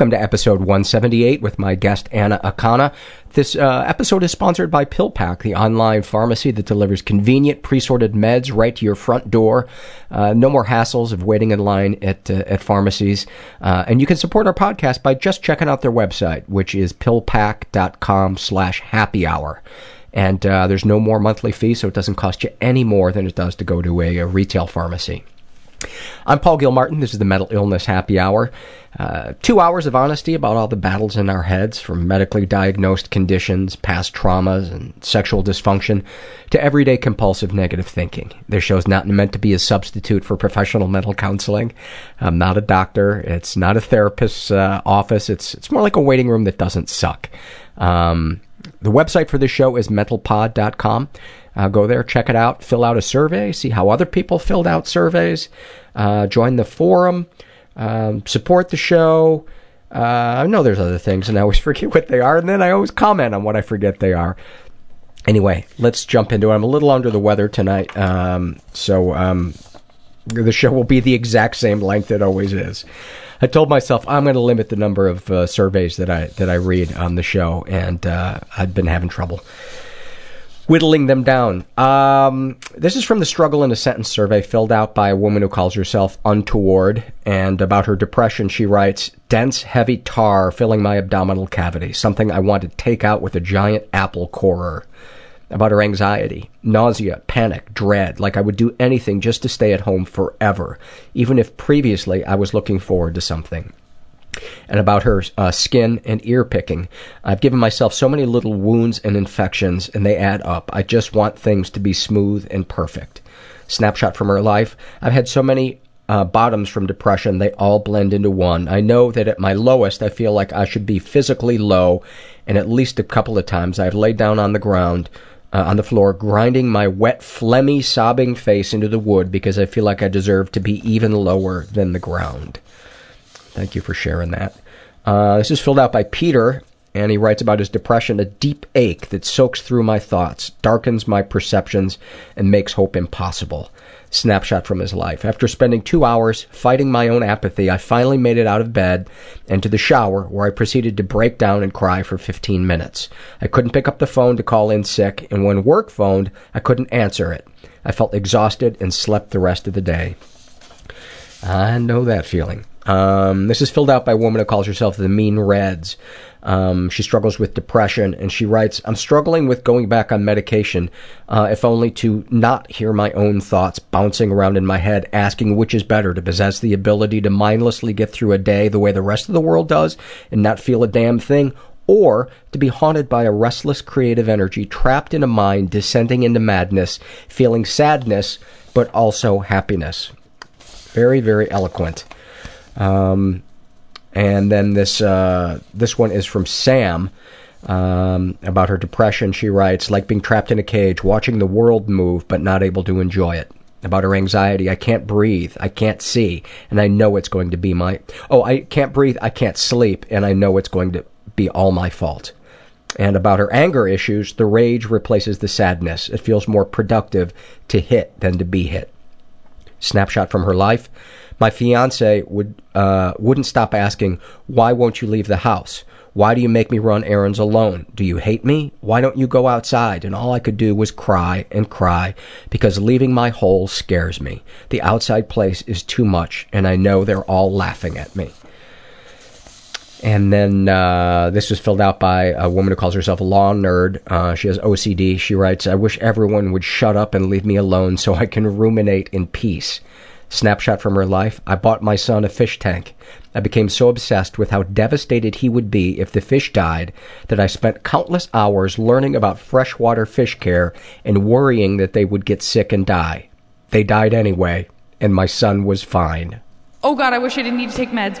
Welcome to episode 178 with my guest Anna Akana. This uh, episode is sponsored by PillPack, the online pharmacy that delivers convenient pre-sorted meds right to your front door. Uh, no more hassles of waiting in line at uh, at pharmacies. Uh, and you can support our podcast by just checking out their website, which is pillpack.com slash happy hour. And uh, there's no more monthly fee, so it doesn't cost you any more than it does to go to a, a retail pharmacy. I'm Paul Gilmartin. This is the Mental Illness Happy Hour. Uh, two hours of honesty about all the battles in our heads, from medically diagnosed conditions, past traumas, and sexual dysfunction, to everyday compulsive negative thinking. This show's not meant to be a substitute for professional mental counseling. I'm not a doctor. It's not a therapist's uh, office. It's it's more like a waiting room that doesn't suck. Um, the website for this show is mentalpod.com. Uh, go there, check it out, fill out a survey, see how other people filled out surveys, uh, join the forum, um, support the show. Uh, I know there's other things, and I always forget what they are, and then I always comment on what I forget they are. Anyway, let's jump into it. I'm a little under the weather tonight, um, so um, the show will be the exact same length it always is. I told myself I'm going to limit the number of uh, surveys that I that I read on the show, and uh, I've been having trouble whittling them down. Um, this is from the Struggle in a Sentence survey filled out by a woman who calls herself Untoward. And about her depression, she writes Dense, heavy tar filling my abdominal cavity, something I want to take out with a giant apple corer. About her anxiety, nausea, panic, dread, like I would do anything just to stay at home forever, even if previously I was looking forward to something and about her uh, skin and ear picking. I've given myself so many little wounds and infections, and they add up. I just want things to be smooth and perfect. Snapshot from her life. I've had so many uh, bottoms from depression, they all blend into one. I know that at my lowest, I feel like I should be physically low, and at least a couple of times I've laid down on the ground. Uh, on the floor, grinding my wet, phlegmy, sobbing face into the wood because I feel like I deserve to be even lower than the ground. Thank you for sharing that. Uh, this is filled out by Peter, and he writes about his depression a deep ache that soaks through my thoughts, darkens my perceptions, and makes hope impossible. Snapshot from his life. After spending two hours fighting my own apathy, I finally made it out of bed and to the shower, where I proceeded to break down and cry for 15 minutes. I couldn't pick up the phone to call in sick, and when work phoned, I couldn't answer it. I felt exhausted and slept the rest of the day. I know that feeling. Um, this is filled out by a woman who calls herself the Mean Reds. Um, she struggles with depression, and she writes, I'm struggling with going back on medication, uh, if only to not hear my own thoughts bouncing around in my head, asking which is better, to possess the ability to mindlessly get through a day the way the rest of the world does and not feel a damn thing, or to be haunted by a restless creative energy trapped in a mind descending into madness, feeling sadness, but also happiness. Very, very eloquent. Um, and then this uh, this one is from Sam um, about her depression. She writes, like being trapped in a cage, watching the world move but not able to enjoy it. About her anxiety, I can't breathe, I can't see, and I know it's going to be my. Oh, I can't breathe, I can't sleep, and I know it's going to be all my fault. And about her anger issues, the rage replaces the sadness. It feels more productive to hit than to be hit. Snapshot from her life. My fiance would uh, wouldn't stop asking, "Why won't you leave the house? Why do you make me run errands alone? Do you hate me? Why don't you go outside?" And all I could do was cry and cry because leaving my hole scares me. The outside place is too much, and I know they're all laughing at me. And then uh, this was filled out by a woman who calls herself a law nerd. Uh, she has OCD. She writes, I wish everyone would shut up and leave me alone so I can ruminate in peace. Snapshot from her life. I bought my son a fish tank. I became so obsessed with how devastated he would be if the fish died that I spent countless hours learning about freshwater fish care and worrying that they would get sick and die. They died anyway, and my son was fine. Oh god, I wish I didn't need to take meds.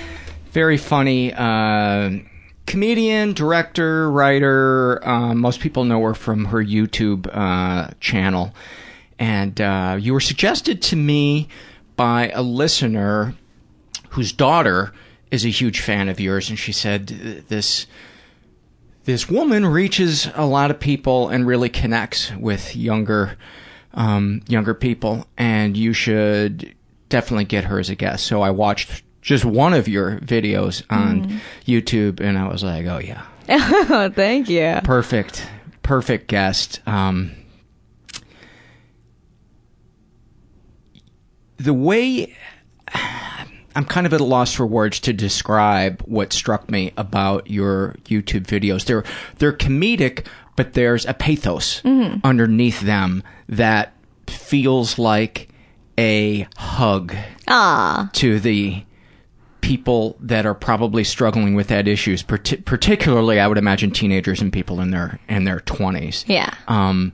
very funny. Uh, comedian, director, writer. Uh, most people know her from her YouTube uh, channel. And uh, you were suggested to me by a listener whose daughter is a huge fan of yours, and she said this this woman reaches a lot of people and really connects with younger um, younger people, and you should definitely get her as a guest. So I watched just one of your videos on YouTube, and I was like, oh yeah, Oh, thank you. perfect, perfect guest. Um, the way I'm kind of at a loss for words to describe what struck me about your YouTube videos. They're they're comedic, but there's a pathos underneath them that feels like a hug Ah, to the people that are probably struggling with that issues. Parti- particularly, I would imagine teenagers and people in their in their twenties. yeah. Um,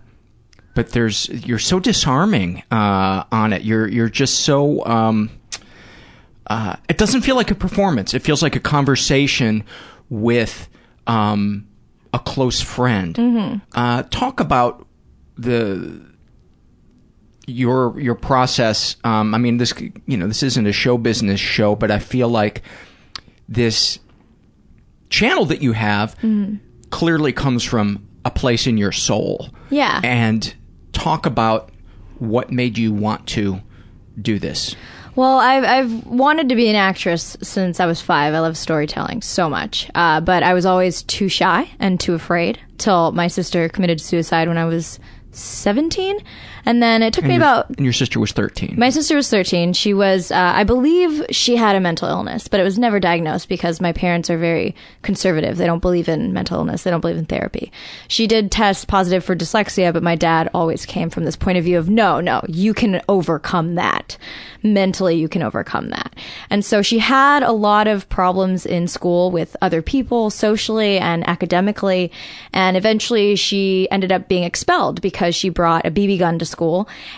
but there's you're so disarming uh, on it. You're you're just so. Um, uh, it doesn't feel like a performance. It feels like a conversation with um, a close friend. Uh, talk about the your your process. Um, I mean, this you know this isn't a show business show, but I feel like this channel that you have clearly comes from a place in your soul. Yeah. And talk about what made you want to do this. Well, I've I've wanted to be an actress since I was five. I love storytelling so much, uh, but I was always too shy and too afraid. Till my sister committed suicide when I was seventeen, and then it took me your, about and your sister was 13. My sister was 13. She was, uh, I believe she had a mental illness, but it was never diagnosed because my parents are very conservative. They don't believe in mental illness. They don't believe in therapy. She did test positive for dyslexia, but my dad always came from this point of view of no, no, you can overcome that. Mentally, you can overcome that. And so she had a lot of problems in school with other people, socially and academically. And eventually she ended up being expelled because she brought a BB gun to school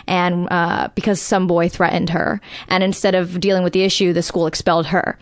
and uh, because some boy threatened her. And instead of dealing with the issue, the school expelled her.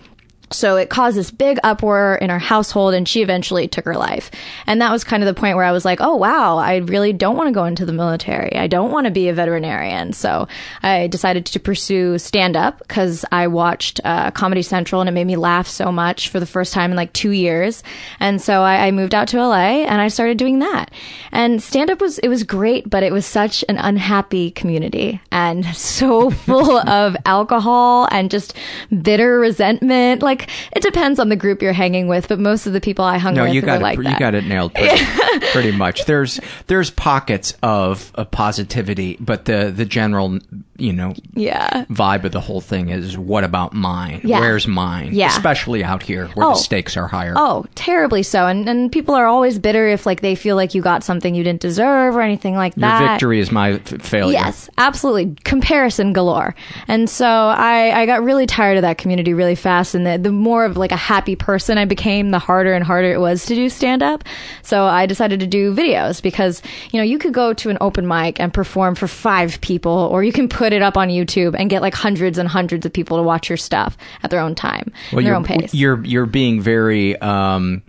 So it caused this big uproar in our household, and she eventually took her life. And that was kind of the point where I was like, oh, wow, I really don't want to go into the military. I don't want to be a veterinarian. So I decided to pursue stand up because I watched uh, Comedy Central and it made me laugh so much for the first time in like two years. And so I, I moved out to LA and I started doing that. And stand up was, it was great, but it was such an unhappy community and so full of alcohol and just bitter resentment. Like, it depends on the group you're hanging with, but most of the people I hung no, with you were got it. like you that. got it nailed pretty, pretty much. There's there's pockets of, of positivity, but the the general you know Yeah. vibe of the whole thing is what about mine? Yeah. Where's mine? Yeah. Especially out here where Oh. the stakes are higher. Oh, terribly so. And and people are always bitter if like they feel like you got something you didn't deserve or anything like Your that. victory is my f- failure. Yes, absolutely. Comparison galore. And so I, I got really tired of that community really fast. And the, the more of like a happy person I became, the harder and harder it was to do stand up. So I decided to do videos because, you know, you could go to an open mic and perform for five people, or you can put it up on YouTube and get like hundreds and hundreds of people to watch your stuff at their own time, Well, their own pace. You're you're being very um,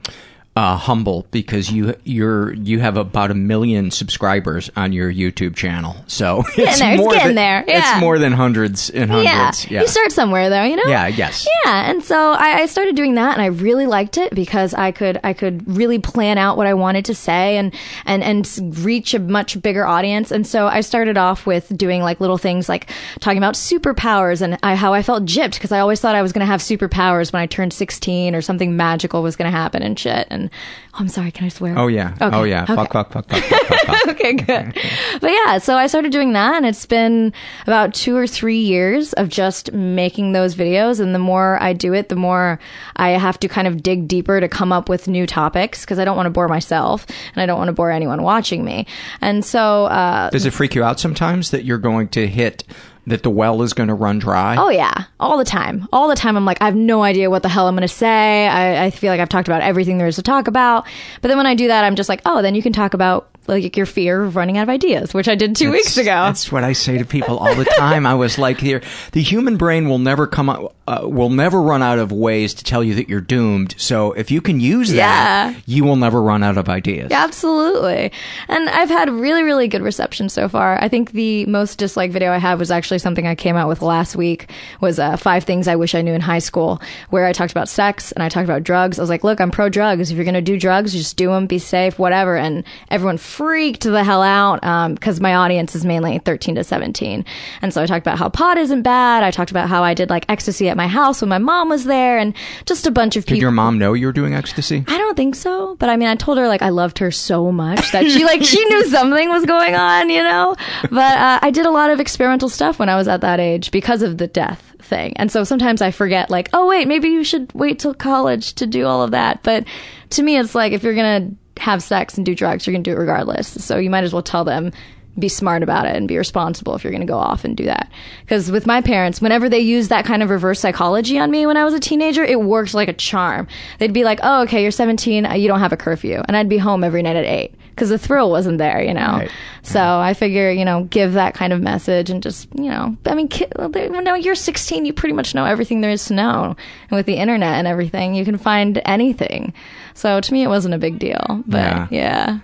uh, humble because you you're you have about a million subscribers on your YouTube channel. So it's there, it's more getting than, there, yeah. It's more than hundreds and hundreds. Yeah. You start somewhere though, you know? Yeah, yes. Yeah. And so I, I started doing that and I really liked it because I could I could really plan out what I wanted to say and and and reach a much bigger audience. And so I started off with doing like little things like talking about superpowers and I, how I felt gypped because I always thought I was going to have superpowers when I turned 16 or something magical was going to happen and shit. And and oh, I'm sorry, can I swear? Oh yeah. Okay, Oh yeah. okay. Fuck, fuck, fuck, fuck, fuck, fuck, fuck. okay, good. But yeah, so I started doing that, and it's been about two or three years of just making those videos. And the more I do it, the more I have to kind of dig deeper to come up with new topics because I don't want to bore myself and I don't want to bore anyone watching me. And so, uh, Does it freak you out sometimes that you're going to hit that the well is going to run dry? Oh yeah, all the time, all the time. I'm like, I have no idea what the hell I'm going to say. I, I feel like I've talked about everything there is to talk about. But then when I do that, I'm just like, oh, then you can talk about like your fear of running out of ideas, which I did two weeks ago. That's what I say to people all the time. I was like, here, the human brain will never come out, uh, will never run out of ways to tell you that you're doomed. So if you can use that, Yeah. you will never run out of ideas. Yeah, absolutely. And I've had really, really good reception so far. I think the most disliked video I have was actually something I came out with last week was uh, five things I wish I knew in high school, where I talked about sex and I talked about drugs. I was like, look, I'm pro drugs. If you're going to do drugs, just do them, be safe, whatever. And everyone freaked the hell out because my audience is mainly 13 to 17. And so I talked about how pot isn't bad. I talked about how I did like ecstasy at my house when my mom was there and just a bunch of people. Did your mom know you were doing ecstasy? I don't think so, but I mean, I told her like I loved her so much that she like she knew something was going on, you know. But uh, I did a lot of experimental stuff when I was at that age because of the death thing, and so sometimes I forget like, oh wait, maybe you should wait till college to do all of that. But to me, it's like if you're gonna have sex and do drugs, you're gonna do it regardless. So you might as well tell them. Be smart about it and be responsible if you're going to go off and do that. Because with my parents, whenever they used that kind of reverse psychology on me when I was a teenager, it worked like a charm. They'd be like, "Oh, okay, you're 17, uh, you don't have a curfew," and I'd be home every night at eight because the thrill wasn't there, you know. Right. So I figure, you know, give that kind of message and just, you know, I mean, kid, when you're 16, you pretty much know everything there is to know, and with the internet and everything, you can find anything. So to me, it wasn't a big deal. But Yeah. yeah.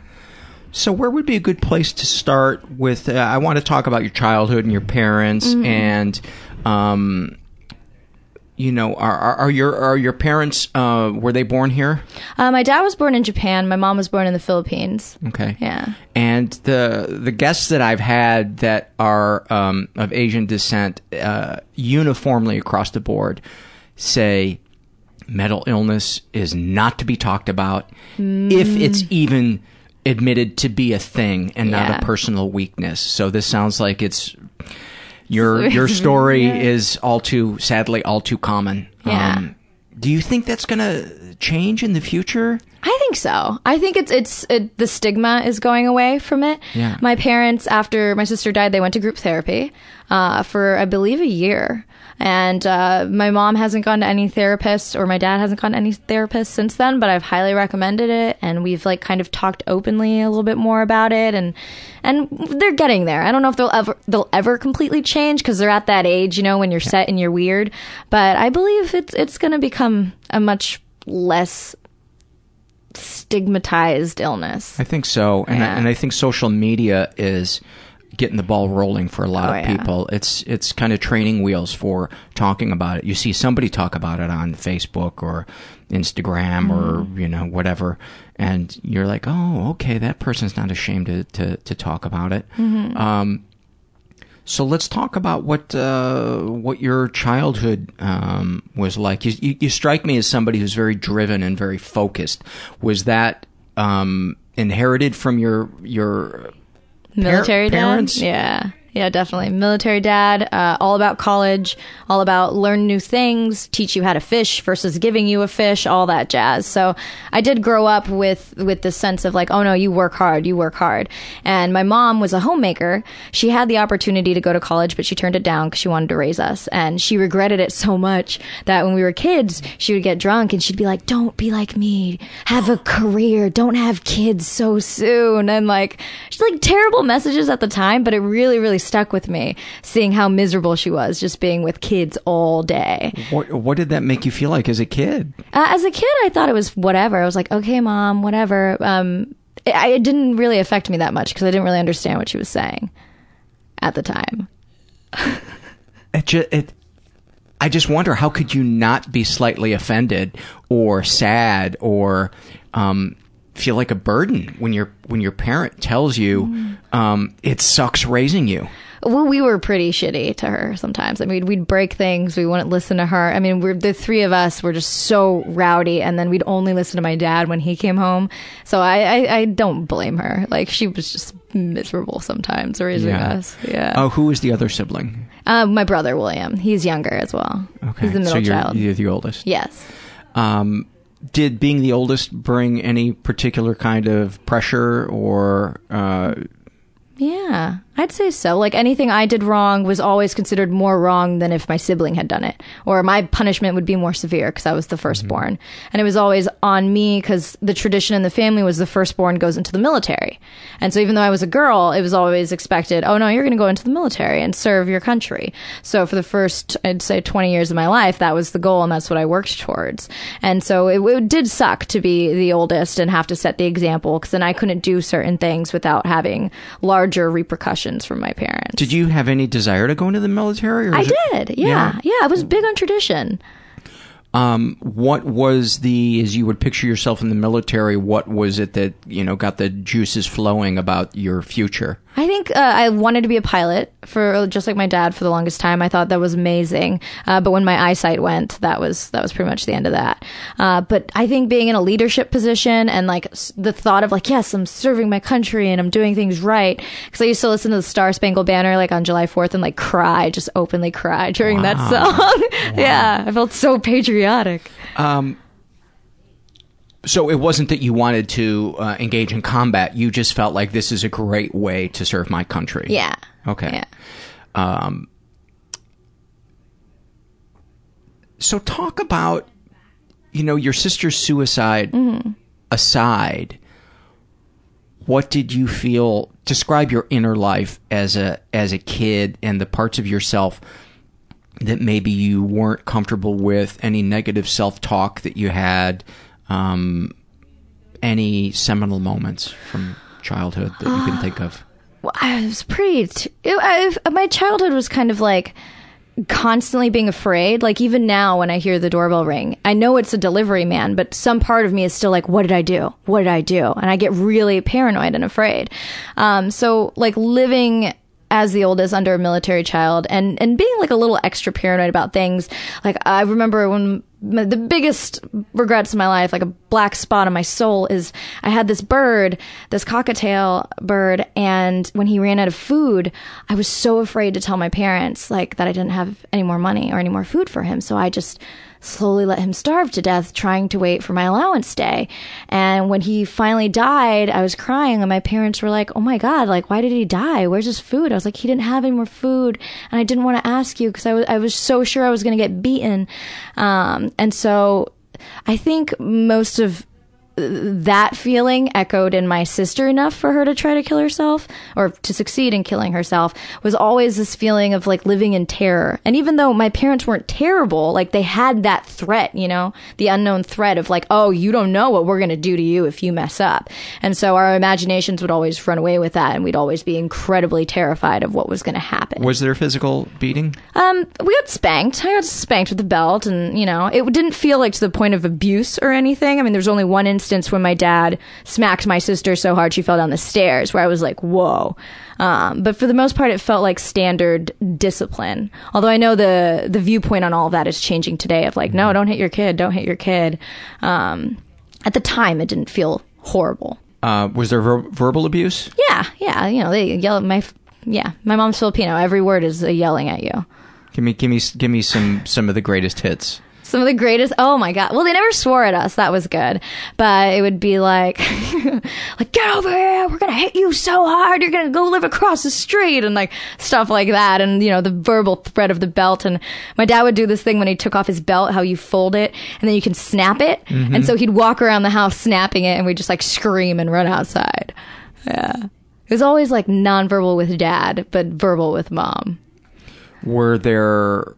So, where would be a good place to start with? Uh, I want to talk about your childhood and your parents, Mm-hmm. and um, you know, are, are, are your are your parents uh, were they born here? Uh, my dad was born in Japan. My mom was born in the Philippines. Okay, Yeah. And the the guests that I've had that are um, of Asian descent, uh, uniformly across the board, say mental illness is not to be talked about if it's even admitted to be a thing and not Yeah. a personal weakness. So this sounds like it's your your story is all too sadly all too common. Um, Yeah. do you think that's going to change in the future? I think so. I think it's it's it, the stigma is going away from it. Yeah. My parents, after my sister died, they went to group therapy uh, for I believe a year, and uh, my mom hasn't gone to any therapist, or my dad hasn't gone to any therapist since then. But I've highly recommended it, and we've like kind of talked openly a little bit more about it, and and they're getting there. I don't know if they'll ever they'll ever completely change because they're at that age, you know, when you're set and you're weird. But I believe it's it's going to become a much less stigmatized illness. I think so, and I, and I think social media is getting the ball rolling for a lot Oh, of yeah. people. It's it's kind of training wheels for talking about it. You see somebody talk about it on Facebook or Instagram or Mm-hmm. you know whatever, and you're like, oh, okay, that person's not ashamed to to, to talk about it. Mm-hmm. Um, so let's talk about what uh, what your childhood um, was like. You, you you strike me as somebody who's very driven and very focused. Was that um, inherited from your your Military dad? parents? Yeah. Yeah, definitely. Military dad, uh, all about college, all about learn new things, teach you how to fish versus giving you a fish, all that jazz. So I did grow up with, with this sense of like, oh no, you work hard, you work hard. And my mom was a homemaker. She had the opportunity to go to college, but she turned it down because she wanted to raise us. And she regretted it so much that when we were kids, she would get drunk and she'd be like, don't be like me. Have a career. Don't have kids so soon. And like, she's like terrible messages at the time, but it really, really stuck with me seeing how miserable she was just being with kids all day. what what did that make you feel like as a kid? Uh, as a kid, I thought it was whatever. I was like, okay, mom, whatever. Um, it, I- it didn't really affect me that much because I didn't really understand what she was saying at the time. It, ju- it I just wonder how could you not be slightly offended or sad or um, feel like a burden when your when your parent tells you um, it sucks raising you. well, we were pretty shitty to her sometimes. I mean, we'd break things. We wouldn't listen to her. I mean, we're the three of us were just so rowdy, and then we'd only listen to my dad when he came home. So I, I, I don't blame her. Like she was just miserable sometimes raising Yeah. us. Yeah. Oh, who was the other sibling? Uh, my brother William. He's younger as well. Okay, He's the middle so you're, child. you're the oldest. Yes. Um, did being the oldest bring any particular kind of pressure or uh, Yeah, I'd say so. Like anything I did wrong was always considered more wrong than if my sibling had done it, or my punishment would be more severe because I was the mm-hmm. firstborn. And it was always on me because the tradition in the family was the firstborn goes into the military. And so even though I was a girl, it was always expected, oh no, you're going to go into the military and serve your country. So for the first, I'd say 20 years of my life, that was the goal and that's what I worked towards. And so it, it did suck to be the oldest and have to set the example because then I couldn't do certain things without having larger repercussions from my parents. did you have any desire to go into the military? Or I was it- did. Yeah. yeah. I was big on tradition. Um, what was the, as you would picture yourself in the military, what was it that, you know, got the juices flowing about your future? I think uh, I wanted to be a pilot for just like my dad for the longest time. I thought that was amazing. Uh, but when my eyesight went, that was that was pretty much the end of that. Uh, but I think being in a leadership position and like s- the thought of like, yes, I'm serving my country and I'm doing things right. Because I used to listen to the Star Spangled Banner like on July 4th and like cry, just openly cry during that song. yeah, I felt so patriotic. Um, so it wasn't that you wanted to uh, engage in combat. You just felt like this is a great way to serve my country. Yeah. Okay. Yeah. Um, so talk about, you know, your sister's suicide aside. What did you feel? Describe your inner life as a as a kid and the parts of yourself that maybe you weren't comfortable with. Any negative self talk that you had. Um, any seminal moments from childhood that you can think of. Well, I was pretty. I, my childhood was kind of like constantly being afraid. Like even now, when I hear the doorbell ring, I know it's a delivery man, but some part of me is still like, "What did I do? What did I do?" And I get really paranoid and afraid. Um, so like living as the oldest under a military child and and being like a little extra paranoid about things. Like i remember when the biggest regrets in my life like a black spot on my soul is i had this bird this cockatiel bird and when he ran out of food i was so afraid to tell my parents like that i didn't have any more money or any more food for him. So i just slowly let him starve to death trying to wait for my allowance day. And when he finally died, I was crying and my parents were like, "Oh my god, like why did he die? Where's his food?" I was like, "He didn't have any more food." And I didn't want to ask you because I was I was so sure I was going to get beaten. Um and so I think most of that feeling echoed in my sister enough for her to try to kill herself or to succeed in killing herself was always this feeling of like living in terror. And even though my parents weren't terrible, like they had that threat, you know, the unknown threat of like, oh, you don't know what we're going to do to you if you mess up. And so our imaginations would always run away with that and we'd always be incredibly terrified of what was going to happen. Was there physical beating? Um, we got spanked. I got spanked with the belt, and you know, it didn't feel like to the point of abuse or anything. I mean, there was only one instance when my dad smacked my sister so hard she fell down the stairs, where I was like, "Whoa!" Um, but for the most part, it felt like standard discipline. Although I know the the viewpoint on all of that is changing today. Of like, no, don't hit your kid, don't hit your kid. Um, at the time, it didn't feel horrible. Uh, was there ver- verbal abuse? Yeah, yeah, you know, they yell at my. Yeah, my mom's Filipino. Every word is yelling at you. Give me, give me, give me some some of the greatest hits. Some of the greatest. Oh my god! Well, they never swore at us. That was good. But it would be like, like get over here. We're gonna hit you so hard. You're gonna go live across the street and like stuff like that. And you know the verbal threat of the belt. And my dad would do this thing when he took off his belt, how you fold it and then you can snap it. And mm-hmm. so he'd walk around the house snapping it, and we'd just like scream and run outside. Yeah. It was always like nonverbal with dad, but verbal with mom. Were there?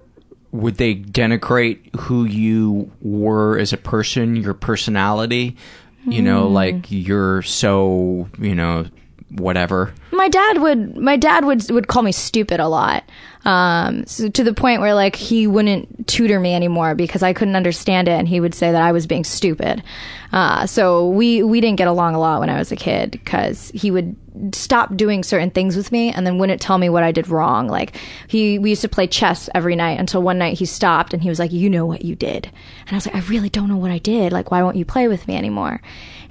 Would they denigrate who you were as a person, your personality? You know, hmm. like you're so, you know, whatever. my dad would my dad would would call me stupid a lot um so to the point where like he wouldn't tutor me anymore because i couldn't understand it and he would say that i was being stupid uh so we we didn't get along a lot when i was a kid because he would stop doing certain things with me and then wouldn't tell me what I did wrong. Like he, we used to play chess every night until one night he stopped and he was like, "You know what you did," and I was like, "I really don't know what I did. Like, why won't you play with me anymore?"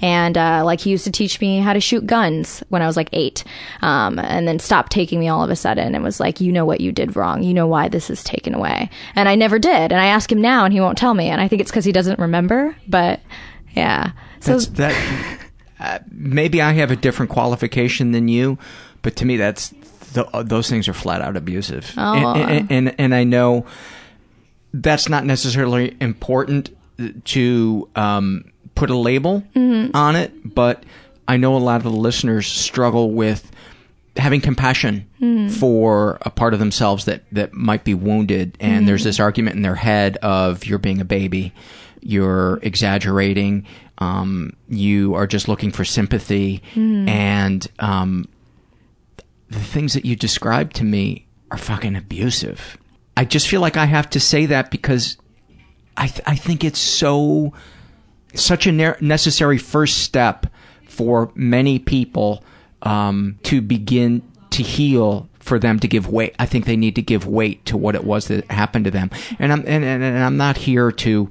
And uh, like he used to teach me how to shoot guns when I was like eight, um, and then stopped taking me all of a sudden and was like, "You know what you did wrong. You know why this is taken away." And I never did. And I ask him now, and he won't tell me. And I think it's because he doesn't remember. But yeah, so That's that. Uh, maybe I have a different qualification than you, but to me, that's th- those things are flat out abusive. Oh. And, and, and and I know that's not necessarily important to um, put a label on it, but I know a lot of the listeners struggle with having compassion for a part of themselves that, that might be wounded and there's this argument in their head of you're being a baby. You're exaggerating. Um, you are just looking for sympathy. And um, the things that you described to me are fucking abusive. I just feel like i have to say that because i, th- I think it's so such a ne- necessary first step for many people um, to begin to heal for them to give weight. I think they need to give weight to what it was that happened to them. And I'm and, and, and I'm not here to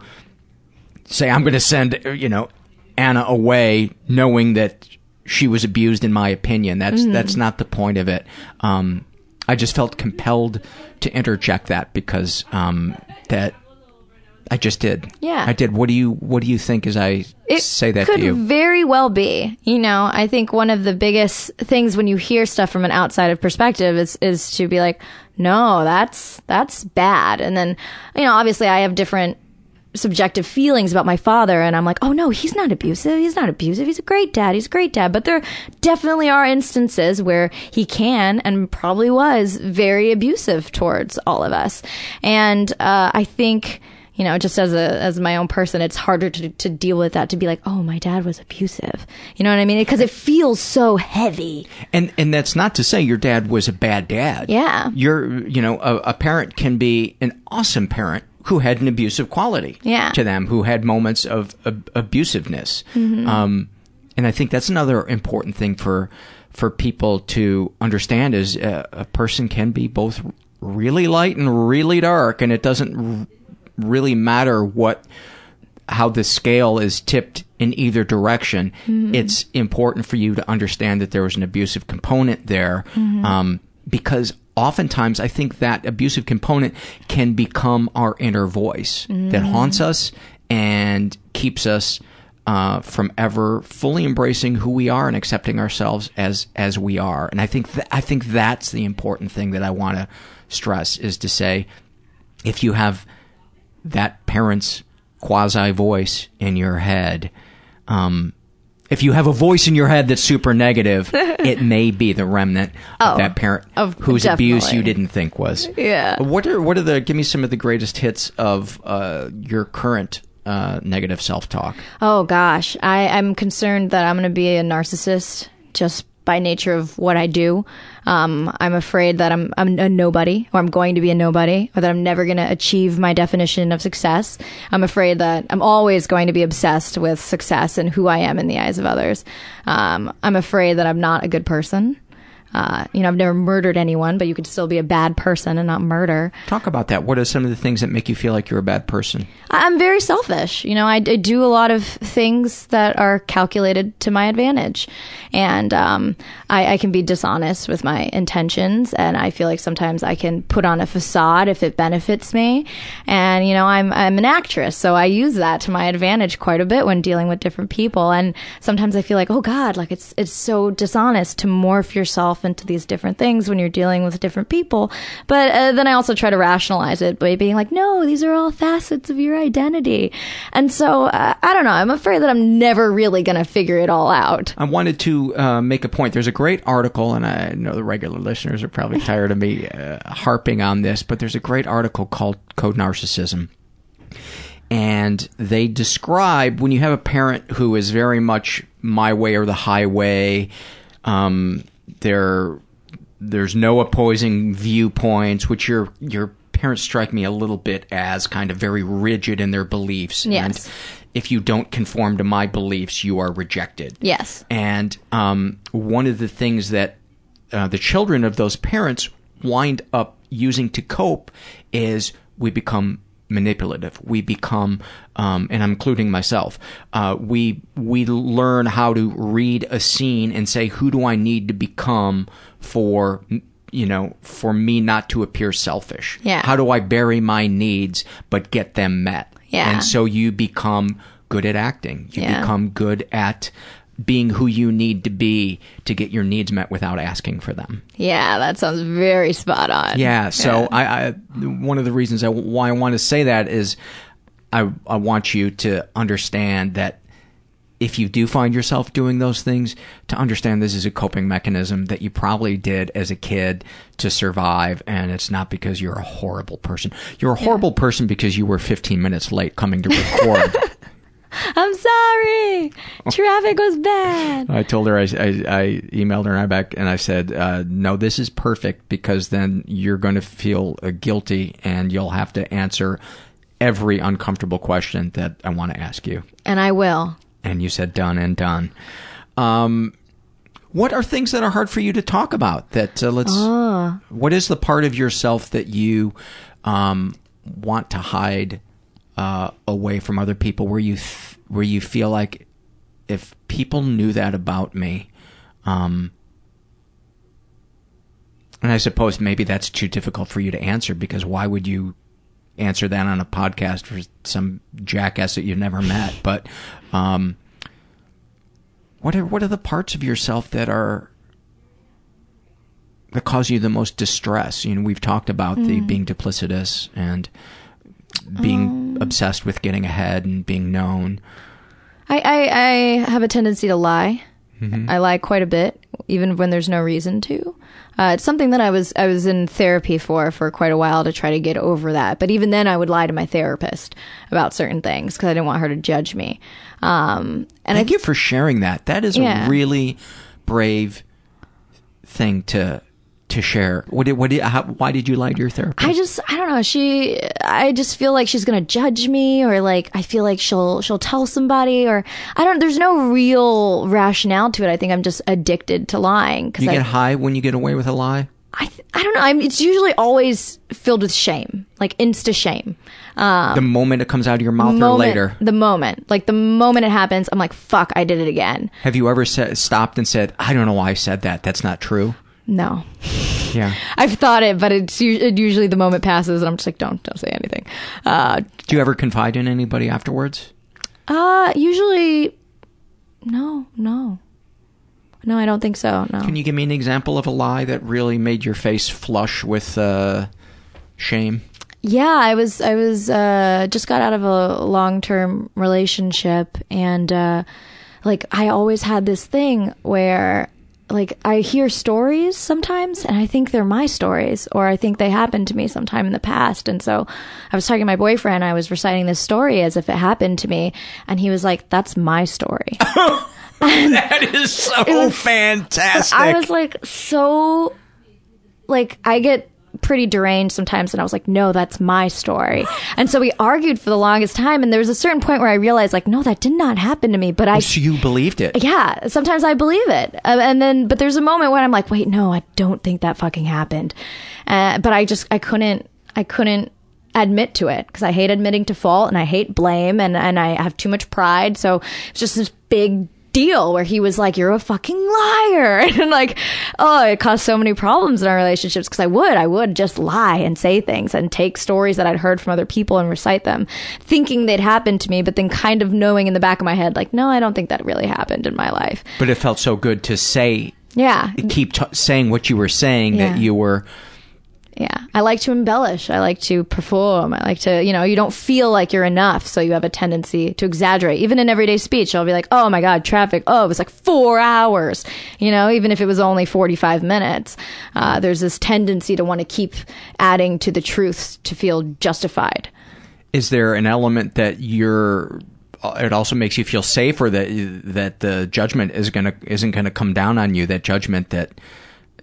say I'm going to send you know Anna away knowing that she was abused in my opinion. That's that's not the point of it. Um, I just felt compelled to interject that because um, that I just did. Yeah. I did. What do you What do you think as I it say that could to you? very well be. You know, I think one of the biggest things when you hear stuff from an outside of perspective is is to be like, no, that's that's bad. And then, you know, obviously I have different subjective feelings about my father and I'm like, "Oh no, he's not abusive. He's not abusive. He's a great dad. He's a great dad." But there definitely are instances where he can and probably was very abusive towards all of us. And uh, I think you know, just as a as my own person, it's harder to to deal with that. To be like, oh, my dad was abusive. You know what I mean? Because it feels so heavy. And and that's not to say your dad was a bad dad. Yeah. You're you know a, a parent can be an awesome parent who had an abusive quality Yeah. to them, who had moments of, ab- abusiveness. Mm-hmm. Um, and I think that's another important thing for for people to understand is uh, a person can be both really light and really dark, and it doesn't really matter what how the scale is tipped in either direction. It's important for you to understand that there was an abusive component there, um, because oftentimes I think that abusive component can become our inner voice that haunts us and keeps us uh, from ever fully embracing who we are and accepting ourselves as as we are. And I think th- I think that's the important thing that I want to stress is to say, if you have that parent's quasi voice in your head, um, if you have a voice in your head that's super negative, it may be the remnant of Oh, that parent of- whose abuse you didn't think was. Yeah. What are what are the? Give me some of the greatest hits of uh, your current uh, negative self talk. Oh gosh, I, I'm concerned that I'm going to be a narcissist just by nature of what I do. Um, I'm afraid that I'm I'm a nobody, or I'm going to be a nobody, or that I'm never going to achieve my definition of success. I'm afraid that I'm always going to be obsessed with success and who I am in the eyes of others. Um, I'm afraid that I'm not a good person. Uh, you know, I've never murdered anyone, but you could still be a bad person and not murder. Talk about that. What are some of the things that make you feel like you're a bad person? I'm very selfish. You know, I, I do a lot of things that are calculated to my advantage, and um, I, I can be dishonest with my intentions. And I feel like sometimes I can put on a facade if it benefits me. And you know, I'm I'm an actress, so I use that to my advantage quite a bit when dealing with different people. And sometimes I feel like, oh God, like it's it's so dishonest to morph yourself into these different things when you're dealing with different people. But uh, then I also try to rationalize it by being like, no, these are all facets of your identity. And so uh, I don't know. I'm afraid that I'm never really going to figure it all out. I wanted to uh, make a point. There's a great article, and I know the regular listeners are probably tired of me uh, harping on this, but there's a great article called Co-Narcissism. And they describe when you have a parent who is very much my way or the highway, um, there, there's no opposing viewpoints, which your your parents strike me a little bit as kind of very rigid in their beliefs. Yes. And if you don't conform to my beliefs, you are rejected. Yes. And um, one of the things that uh, the children of those parents wind up using to cope is we become manipulative. We become, um, and I'm including myself. Uh, we we learn how to read a scene and say, who do I need to become for you know for me not to appear selfish? Yeah. How do I bury my needs but get them met? Yeah. And so you become good at acting. You Yeah. become good at being who you need to be to get your needs met without asking for them. Yeah, that sounds very spot on. Yeah. So I, I, one of the reasons I, why I want to say that is, I, I want you to understand that if you do find yourself doing those things, to understand this is a coping mechanism that you probably did as a kid to survive, and it's not because you're a horrible person. You're a horrible person because you were 15 minutes late coming to record. I'm sorry. Traffic was bad. I told her I, I, I emailed her and I back and I said, uh, no, this is perfect because then you're going to feel uh, guilty and you'll have to answer every uncomfortable question that I want to ask you. And I will. And you said done and done. Um, what are things that are hard for you to talk about? That uh, let's. What is the part of yourself that you um, want to hide uh, away from other people? Where you th- where you feel like if people knew that about me, um, and I suppose maybe that's too difficult for you to answer because why would you answer that on a podcast for some jackass that you've never met? But um, what are what are the parts of yourself that are that cause you the most distress? You know, we've talked about the being duplicitous and being obsessed with getting ahead and being known. I, I, I have a tendency to lie. I lie quite a bit, even when there's no reason to. Uh, it's something that I was I was in therapy for for quite a while to try to get over that. But even then, I would lie to my therapist about certain things because I didn't want her to judge me. Um, and Thank I, you for sharing that. That is Yeah. a really brave thing to to share. What did what did how, why did you lie to your therapist? I just I don't know. She I just feel like she's gonna judge me, or like I feel like she'll she'll tell somebody, or I don't. There's no real rationale to it. I think I'm just addicted to lying because you I, get high when you get away with a lie. I th- I don't know. I'm, it's usually always filled with shame, like insta shame. Um, the moment it comes out of your mouth or later. the moment, like the moment it happens, I'm like, fuck, I did it again. Have you ever sa- stopped and said, "I don't know why I said that. That's not true." No, Yeah. I've thought it, but it's it usually the moment passes, and I'm just like, don't don't say anything. Uh, Do you ever confide in anybody afterwards? uh, usually, no, no, no, I don't think so. No. Can you give me an example of a lie that really made your face flush with uh, shame? Yeah, I was I was uh just got out of a long-term relationship and uh like I always had this thing where like I hear stories sometimes and I think they're my stories or I think they happened to me sometime in the past and so I was talking to my boyfriend I was reciting this story as if it happened to me and he was like that's my story. That is so fantastic. I was like so like I get pretty deranged sometimes and I was like no that's my story. And so we argued for the longest time and there was a certain point where I realized like no that did not happen to me but I so you believed it. yeah, sometimes I believe it. Uh, and then but there's a moment when I'm like wait no I don't think that fucking happened. Uh, but I just I couldn't I couldn't admit to it because I hate admitting to fault and I hate blame and and I have too much pride so it's just this big deal where he was like you're a fucking liar. And like oh it caused so many problems in our relationships. Because I would I would just lie and say things and take stories that I'd heard from other people and recite them thinking they'd happened to me but then kind of knowing in the back of my head like no I don't think that really happened in my life. But it felt so good to say, yeah. keep t- saying what you were saying that you were. Yeah. I like to embellish. I like to perform. I like to, you know, you don't feel like you're enough. So you have a tendency to exaggerate. Even in everyday speech, I'll be like, oh my God, traffic. Oh, it was like four hours. You know, even if it was only 45 minutes, uh, there's this tendency to want to keep adding to the truths to feel justified. Is there an element that you're? It also makes you feel safe, or that that the judgment is gonna isn't gonna come down on you. That judgment that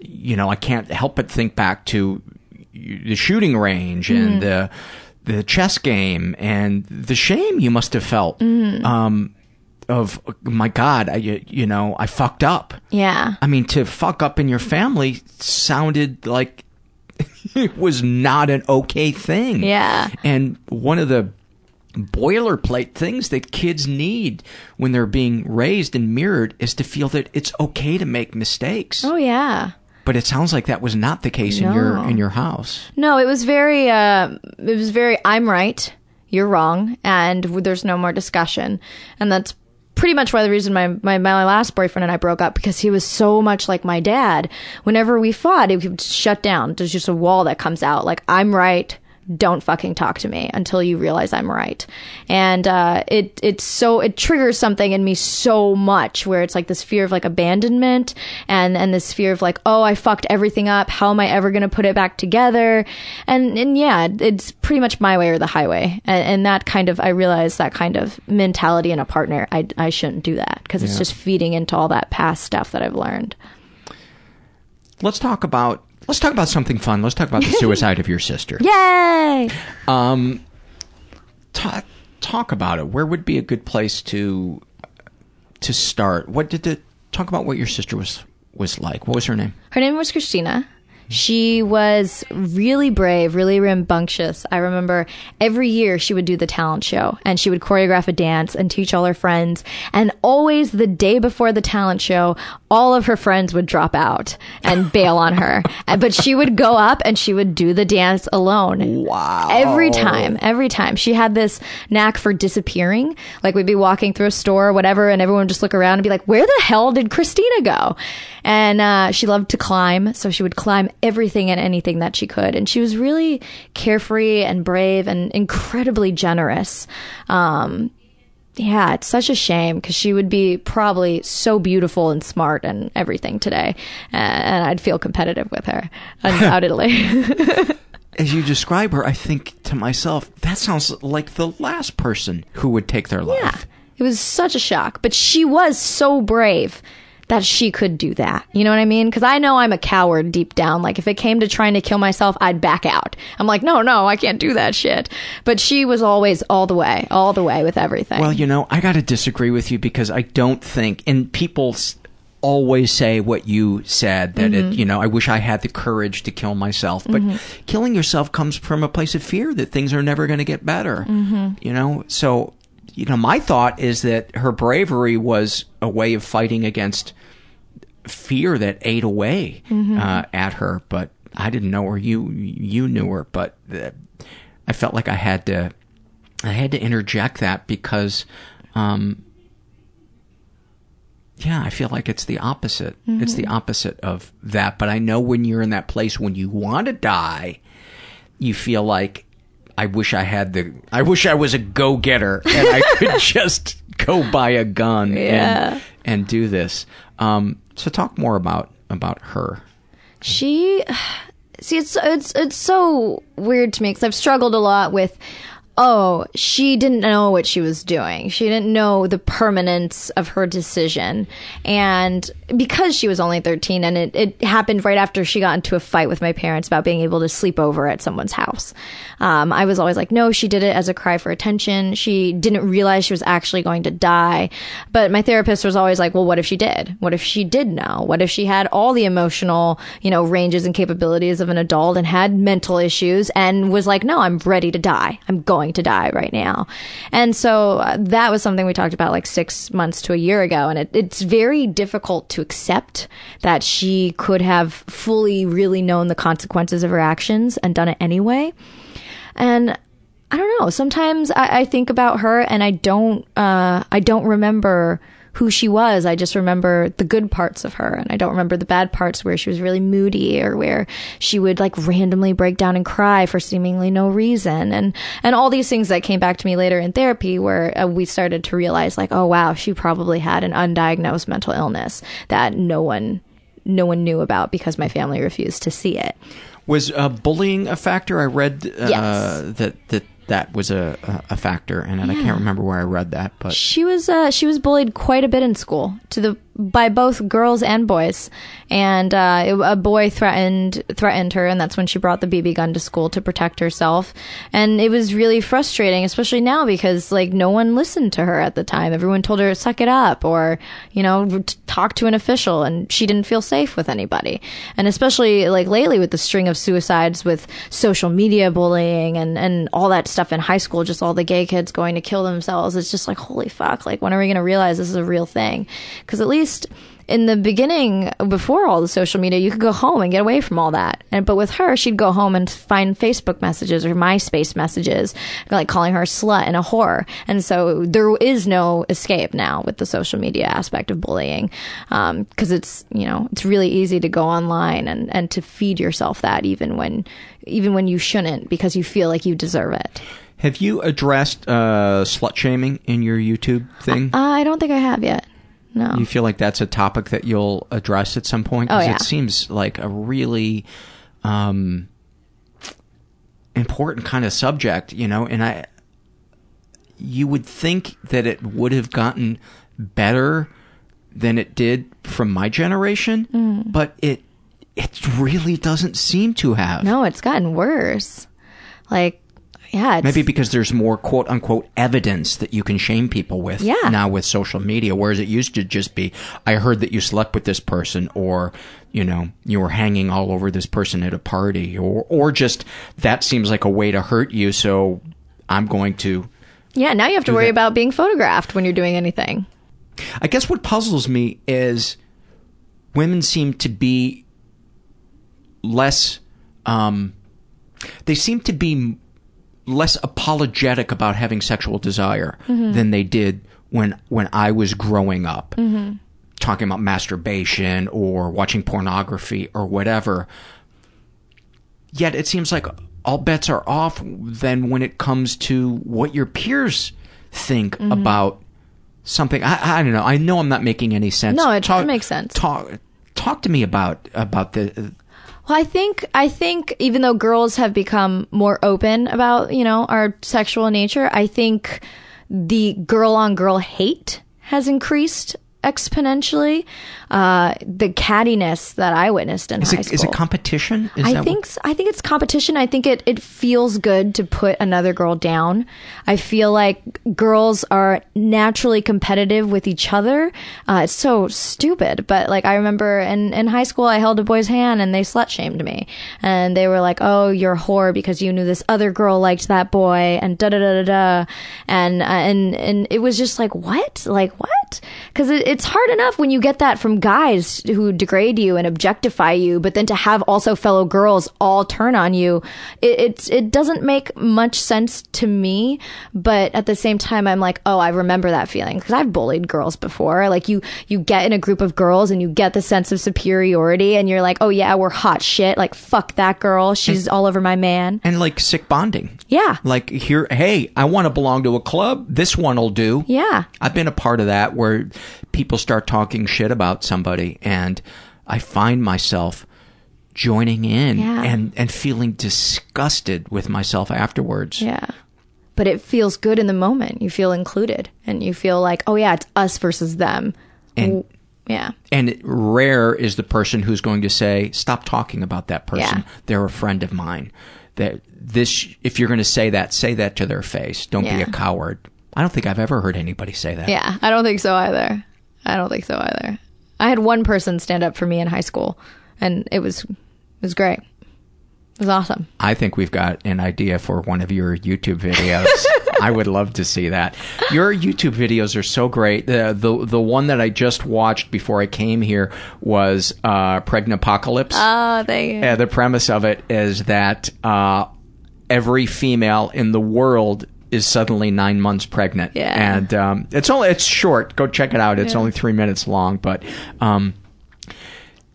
you know, I can't help but think back to the shooting range and the the chess game and the shame you must have felt um, of my God, I, you you know, I fucked up. Yeah. I mean, to fuck up in your family sounded like it was not an okay thing. Yeah. And one of the boilerplate things that kids need when they're being raised and mirrored is to feel that it's okay to make mistakes. Oh yeah. But it sounds like that was not the case in your in your house. No, it was very. Uh, it was very. I'm right. You're wrong, and there's no more discussion. And that's pretty much why the reason my, my my last boyfriend and I broke up because he was so much like my dad. Whenever we fought, it would shut down. There's just a wall that comes out. Like I'm right. Don't fucking talk to me until you realize I'm right. And uh, it it's so it triggers something in me so much where it's like this fear of like abandonment and and this fear of like oh I fucked everything up. How am I ever gonna put it back together? And and yeah, it's pretty much my way or the highway. And, and that kind of I realize that kind of mentality in a partner. I I shouldn't do that because it's just feeding into all that past stuff that I've learned. Let's talk about let's talk about something fun. Let's talk about the suicide of your sister. Yay! Um, talk talk about it. Where would be a good place to to start? What did the talk about what your sister was was like? What was her name? Her name was Christina. She was really brave, really rambunctious. I remember every year she would do the talent show and she would choreograph a dance and teach all her friends. And always the day before the talent show, all of her friends would drop out and bail on her. But she would go up and she would do the dance alone. Wow. Every time, every time. She had this knack for disappearing. Like we'd be walking through a store or whatever, and everyone would just look around and be like, where the hell did Christina go? And uh, she loved to climb, so she would climb everything and anything that she could. And she was really carefree and brave and incredibly generous. Um, yeah, it's such a shame because she would be probably so beautiful and smart and everything today. And I'd feel competitive with her, undoubtedly. As you describe her, I think to myself, that sounds like the last person who would take their life. Yeah. It was such a shock, but she was so brave that she could do that. You know what I mean? Because I know I'm a coward deep down. Like, if it came to trying to kill myself, I'd back out. I'm like, no, no, I can't do that shit. But she was always all the way, all the way with everything. Well, you know, I got to disagree with you because I don't think, and people always say what you said that Mm-hmm. it, you know, I wish I had the courage to kill myself, but killing yourself comes from a place of fear that things are never going to get better. Mm-hmm. You know, so you know, my thought is that her bravery was a way of fighting against fear that ate away Mm-hmm. uh, at her, but I didn't know her. You you knew her, but uh, I felt like I had to I had to interject that because, um, yeah, I feel like it's the opposite. It's the opposite of that. But I know when you're in that place when you want to die, you feel like I wish I had the. I wish I was a go getter and I could just go buy a gun Yeah. and and do this. Um, so talk more about about her. she see it's it's it's so weird to me because I've struggled a lot with oh she didn't know what she was doing. She didn't know the permanence of her decision. And because she was only 13 and it, it happened right after she got into a fight with my parents about being able to sleep over at someone's house. Um, i was always like no she did it as a cry for attention. She didn't realize she was actually going to die. But my therapist was always like well what if she did? What if she did know? What if she had all the emotional you know ranges and capabilities of an adult and had mental issues and was like no i'm ready to die. I'm going to die right now and so uh, that was something we talked about like six months to a year ago and it, it's very difficult to accept that she could have fully really known the consequences of her actions and done it anyway and I don't know. Sometimes I, I think about her and I don't. Uh, I don't remember who she was. I just remember the good parts of her, and I don't remember the bad parts where she was really moody or where she would like randomly break down and cry for seemingly no reason, and and all these things that came back to me later in therapy, where uh, we started to realize like, oh wow, she probably had an undiagnosed mental illness that no one no one knew about because my family refused to see it. Was uh, bullying a factor? I read uh, Yes. that that that was a a- factor, and I can't remember where I read that, but She was uh, she was bullied quite a bit in school to the by both girls and boys. And uh, it- a boy threatened threatened her, and that's when she brought the BB gun to school to protect herself. And it was really frustrating, especially now because like no one listened to her at the time. Everyone told her suck it up, or you know talk to an official, and she didn't feel safe with anybody. And especially like lately with the string of suicides with social media bullying and and all that stuff in high school, just all the gay kids going to kill themselves. It's just like holy fuck! Like when are we going to realize this is a real thing? Because at least in the beginning, before all the social media, you could go home and get away from all that. And but with her, she'd go home and find Facebook messages or MySpace messages, like calling her a slut and a whore. And so there is no escape now with the social media aspect of bullying, because it's you know it's really easy to go online and and to feed yourself that even when even when you shouldn't because you feel like you deserve it. Have you addressed uh, slut shaming in your YouTube thing? Uh, I don't think I have yet. No. You feel like that's a topic that you'll address at some point? 'Cause Oh, yeah. It seems like a really um, important kind of subject, you know, and I, you would think that it would have gotten better than it did from my generation, Mm. but it, it really doesn't seem to have. No, it's gotten worse. Like, yeah, it's, Maybe because there's more quote unquote evidence that you can shame people with Yeah. now with social media, whereas it used to just be, I heard that you slept with this person, or, you know, you were hanging all over this person at a party, or, or just that seems like a way to hurt you, so I'm going to. Yeah, now you have to worry that. about being photographed when you're doing anything. I guess what puzzles me is women seem to be less, um, they seem to be less apologetic about having sexual desire Mhm. than they did when when I was growing up. Mm-hmm. Talking about masturbation or watching pornography or whatever. Yet it seems like all bets are off then when it comes to what your peers think Mhm. about something. I, I don't know. I know I'm not making any sense. No, it, talk, it makes sense. Talk talk to me about about the Well, I think I think even though girls have become more open about you know our sexual nature, I think the girl on girl hate has increased exponentially. Uh, the cattiness that I witnessed in is high it school. is it competition? Is I think s- I think it's competition. I think it, it feels good to put another girl down. I feel like girls are naturally competitive with each other. Uh, it's so stupid, but like I remember in, in high school, I held a boy's hand and they slut shamed me, and they were like, "Oh, you're a whore because you knew this other girl liked that boy," and da da da da da, and uh, and and it was just like, what, like what? Because it, it's hard enough when you get that from guys who degrade you and objectify you, but then to have also fellow girls all turn on you, it, it's it doesn't make much sense to me. But at the same time, I'm like, oh, I remember that feeling because I've bullied girls before. Like you, you get in a group of girls and you get the sense of superiority, and you're like, oh yeah, we're hot shit. Like fuck that girl, she's all over my man. and like sick bonding. Yeah. Like here, hey, I want to belong to a club. This one'll do. Yeah. I've been a part of that where people start talking shit about somebody and I find myself joining in Yeah. and, and feeling disgusted with myself afterwards. Yeah. But it feels good in the moment. You feel included and you feel like, oh yeah, it's us versus them. And Yeah. and rare is the person who's going to say, "Stop talking about that person. Yeah. They're a friend of mine." That this, if you're going to say that, say that to their face. Don't be a coward. I don't think I've ever heard anybody say that. Yeah. I don't think so either. I don't think so either. I had one person stand up for me in high school and it was it was great. It was awesome. I think we've got an idea for one of your YouTube videos. I would love to see that. Your YouTube videos are so great. The the the one that I just watched before I came here was uh, Pregnapocalypse. Oh, thank you. Yeah, the premise of it is that uh, every female in the world is suddenly nine months pregnant. Yeah. and um, it's only it's short. Go check it out. It's Yeah. only three minutes long, but. Um,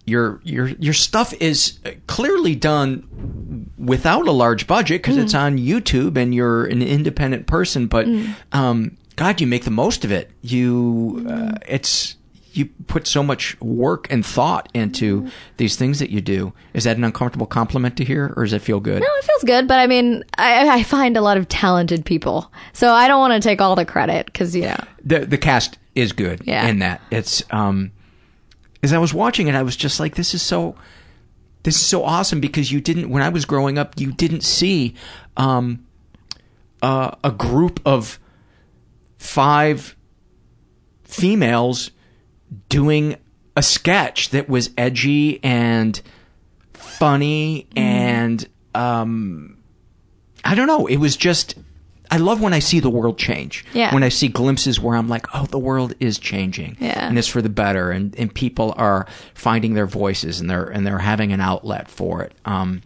your your your stuff is clearly done without a large budget because it's on YouTube and you're an independent person. But um, God, you make the most of it. You uh, it's you put so much work and thought into these things that you do. Is that an uncomfortable compliment to hear, or does it feel good? No, it feels good, but I mean, I, I find a lot of talented people, so I don't want to take all the credit because you know, the the cast is good Yeah. in that it's um as I was watching it, I was just like, this is so, this is so awesome because you didn't, when I was growing up, you didn't see um, uh, a group of five females doing a sketch that was edgy and funny and um I don't know, it was just I love when I see the world change. Yeah. When I see glimpses where I'm like, oh, the world is changing. Yeah. And it's for the better and, and people are finding their voices and they're and they're having an outlet for it. Um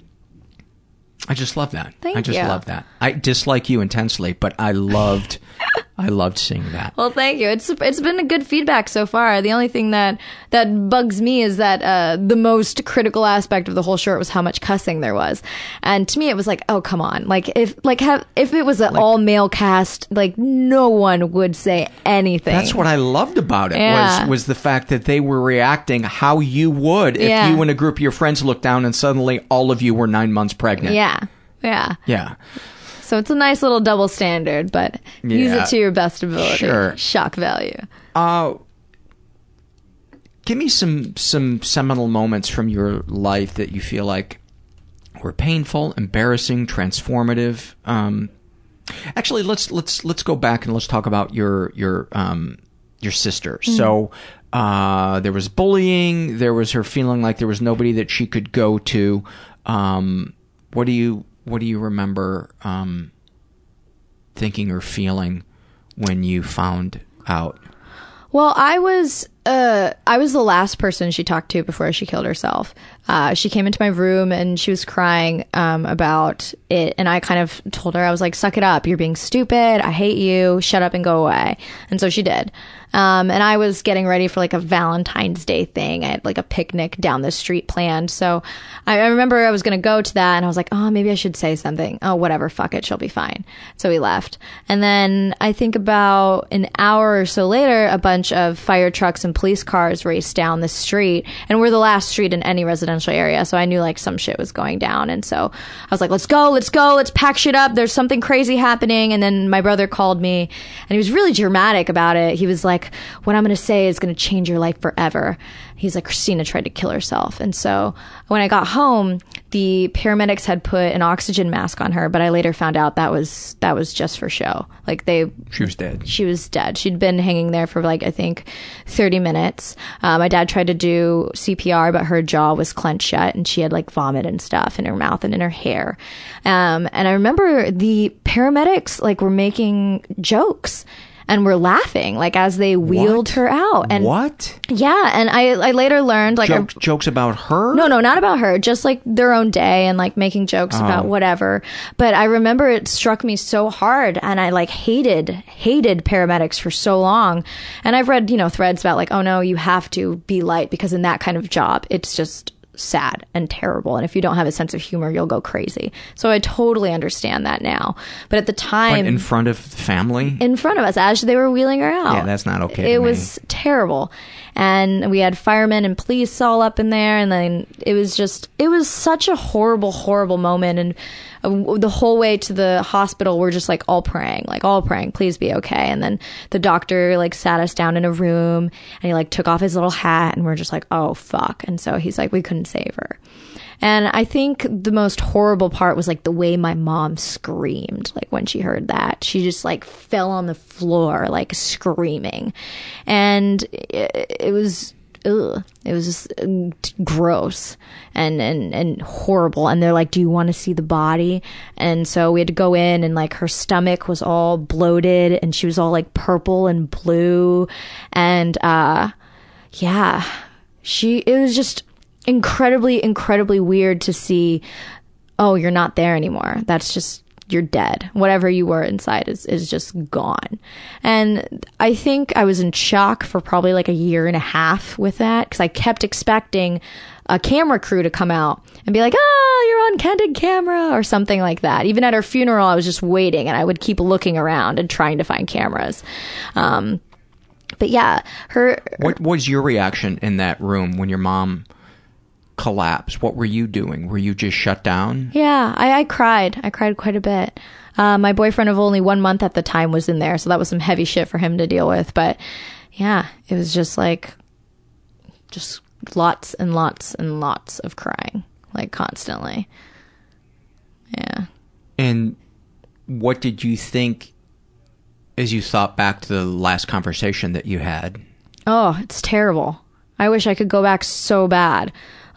I just love that. Thank I just you. love that. I dislike you intensely, but I loved I loved seeing that. Well, thank you. It's it's been a good feedback so far. The only thing that that bugs me is that uh, the most critical aspect of the whole short was how much cussing there was, and to me it was like, oh come on, like if like have if it was an all male cast, like no one would say anything. That's what I loved about it Yeah. was was the fact that they were reacting how you would if Yeah. you and a group of your friends looked down and suddenly all of you were nine months pregnant. Yeah, yeah. Yeah. So it's a nice little double standard, but use it to your best ability. Sure. Shock value. Uh give me some some seminal moments from your life that you feel like were painful, embarrassing, transformative. Um actually let's let's let's go back and let's talk about your your um your sister. So uh there was bullying, there was her feeling like there was nobody that she could go to. Um what do you what do you remember um thinking or feeling when you found out? Well, I was uh I was the last person she talked to before she killed herself. Uh, she came into my room and she was crying um, about it, and I kind of told her I was like, "Suck it up! You're being stupid. I hate you. Shut up and go away." And so she did. Um, and I was getting ready for like a Valentine's Day thing. I had like a picnic down the street planned. So I, I remember I was going to go to that and I was like, oh, maybe I should say something. Oh, whatever. Fuck it. She'll be fine. So we left. And then I think about an hour or so later, a bunch of fire trucks and police cars raced down the street. And we're the last street in any residential area. So I knew like some shit was going down. And so I was like, let's go, let's go, let's pack shit up. There's something crazy happening. And then my brother called me and he was really dramatic about it. He was like, what I'm going to say is going to change your life forever. He's like, Christina tried to kill herself. And so when I got home, the paramedics had put an oxygen mask on her, but I later found out that was, that was just for show. Like they, She was dead. she was dead. She'd been hanging there for like I think 30 minutes. Uh, my dad tried to do CPR, but her jaw was clenched shut, and she had like vomit and stuff in her mouth and in her hair. Um, and I remember the paramedics like were making jokes. And were laughing like as they wheeled What? her out, and what? yeah, and I I later learned like I- Jokes, jokes about her? no, no, not about her. Just like their own day and like making jokes oh. about whatever. But I remember it struck me so hard and I like hated, hated paramedics for so long. And I've read, you know, threads about like, oh no, you have to be light because in that kind of job, it's just sad and terrible. And if you don't have a sense of humor, you'll go crazy. So I totally understand that now. But at the time, Like in front of the family? in front of us as they were wheeling her out. Yeah, that's not okay It was terrible. And we had firemen and police all up in there and then it was just it was such a horrible horrible moment and uh, the whole way to the hospital we're just like all praying, like all praying, please be okay. And then the doctor like sat us down in a room and he like took off his little hat and we're just like, "Oh fuck." And so he's like, "We couldn't save her." And I think the most horrible part was like the way my mom screamed, like when she heard that. She just like fell on the floor, like screaming. And it, it was, ugh, it was just uh, gross and, and, and horrible. And they're like, do you want to see the body? And so we had to go in and like her stomach was all bloated and she was all like purple and blue. And, uh, yeah, she, it was just, incredibly, incredibly weird to see, oh, you're not there anymore. That's just, you're dead. Whatever you were inside is, is just gone. And I think I was in shock for probably like a year and a half with that because I kept expecting a camera crew to come out and be like, oh, you're on candid camera or something like that. Even at her funeral, I was just waiting and I would keep looking around and trying to find cameras. Um, but yeah, her, What was your reaction in that room when your mom collapsed? What were you doing? Were you just shut down? Yeah, I, I cried. I cried quite a bit. Uh, my boyfriend of only one month at the time was in there, so that was some heavy shit for him to deal with. But yeah, it was just like just lots and lots and lots of crying, like constantly. Yeah. And what did you think as you thought back to the last conversation that you had? Oh, it's terrible. I wish I could go back so bad.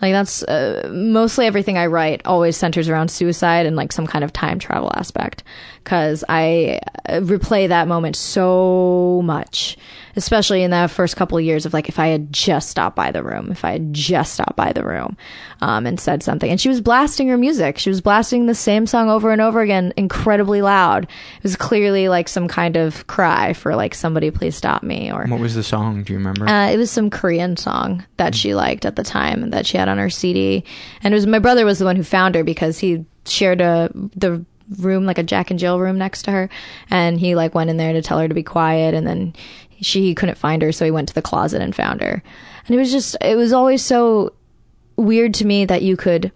Like that's uh, mostly everything I write always centers around suicide and like some kind of time travel aspect cuz I uh, replay that moment so much, especially in the first couple of years of like if I had just stopped by the room, if I had just stopped by the room um, and said something. And she was blasting her music. She was blasting the same song over and over again incredibly loud. It was clearly like some kind of cry for like somebody please stop me or What was the song? Do you remember? uh, it was some Korean song that she liked at the time that she had on her CD, and it was my brother was the one who found her because he shared a the room like a Jack and Jill room next to her, and he like went in there to tell her to be quiet, and then she couldn't find her, so he went to the closet and found her, and it was just it was always so weird to me that you could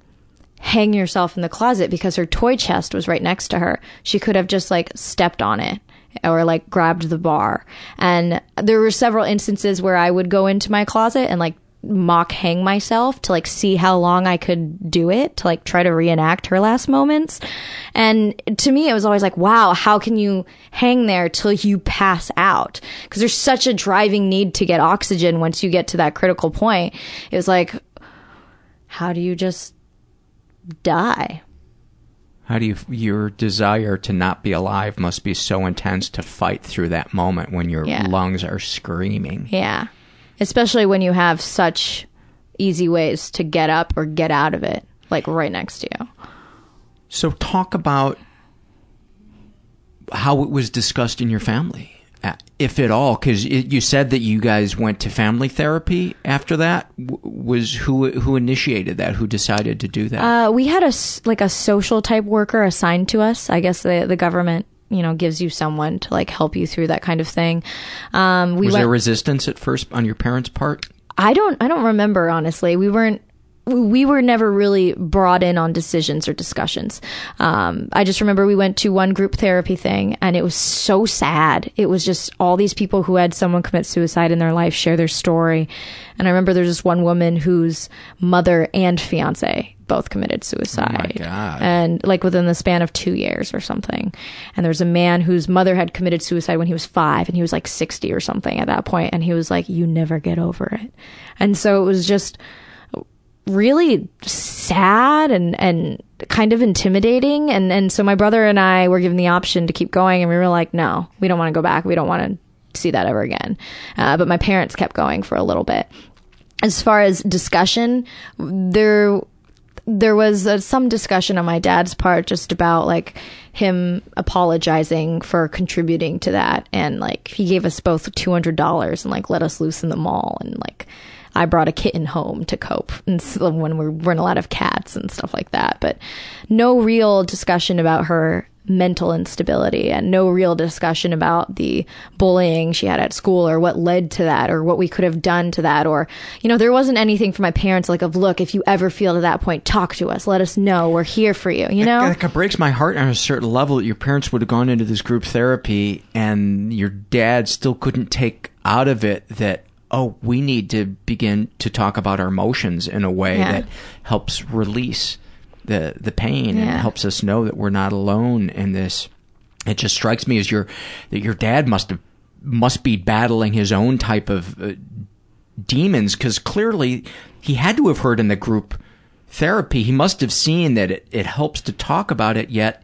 hang yourself in the closet because her toy chest was right next to her. She could have just like stepped on it or like grabbed the bar. And there were several instances where I would go into my closet and like mock hang myself to like see how long I could do it to like try to reenact her last moments. And to me, it was always like, wow, how can you hang there till you pass out? Because there's such a driving need to get oxygen once you get to that critical point. It was like, how do you just die? How do you your desire to not be alive must be so intense to fight through that moment when your Yeah. lungs are screaming. Yeah. Especially when you have such easy ways to get up or get out of it, like right next to you. So talk about how it was discussed in your family, uh, if at all, because you said that you guys went to family therapy after that. W- Was who who initiated that? Who decided to do that? Uh, we had a like a social type worker assigned to us. I guess the the government, you know, gives you someone to like help you through that kind of thing. Um, we was went. there resistance at first on your parents' part? I don't I don't remember honestly. We weren't we were never really brought in on decisions or discussions. Um, I just remember we went to one group therapy thing and it was so sad. It was just all these people who had someone commit suicide in their life share their story. And I remember there's this one woman whose mother and fiance both committed suicide. God. And like within the span of two years or something. And there was a man whose mother had committed suicide when he was five and he was like 60 or something at that point, And he was like, you never get over it. And so it was just really sad and, and kind of intimidating. And, and so my brother and I were given the option to keep going and we were like, no, we don't want to go back. We don't want to see that ever again. Uh, but my parents kept going for a little bit. As far as discussion, there there was uh, some discussion on my dad's part just about like him apologizing for contributing to that and like he gave us both $200 and like let us loose in the mall and like I brought a kitten home to cope and so when we're running a lot of cats and stuff like that but no real discussion about her mental instability and no real discussion about the bullying she had at school or what led to that or what we could have done to that or you know there wasn't anything for my parents like of look if you ever feel to that point talk to us. Let us know. We're here for you you know? It, it breaks my heart on a certain level that your parents would have gone into this group therapy and your dad still couldn't take out of it that oh we need to begin to talk about our emotions in a way Yeah. that helps release the the pain and helps us know that we're not alone in this. It just strikes me as your that your dad must have must be battling his own type of uh, demons because clearly he had to have heard in the group therapy. He must have seen that it, it helps to talk about it yet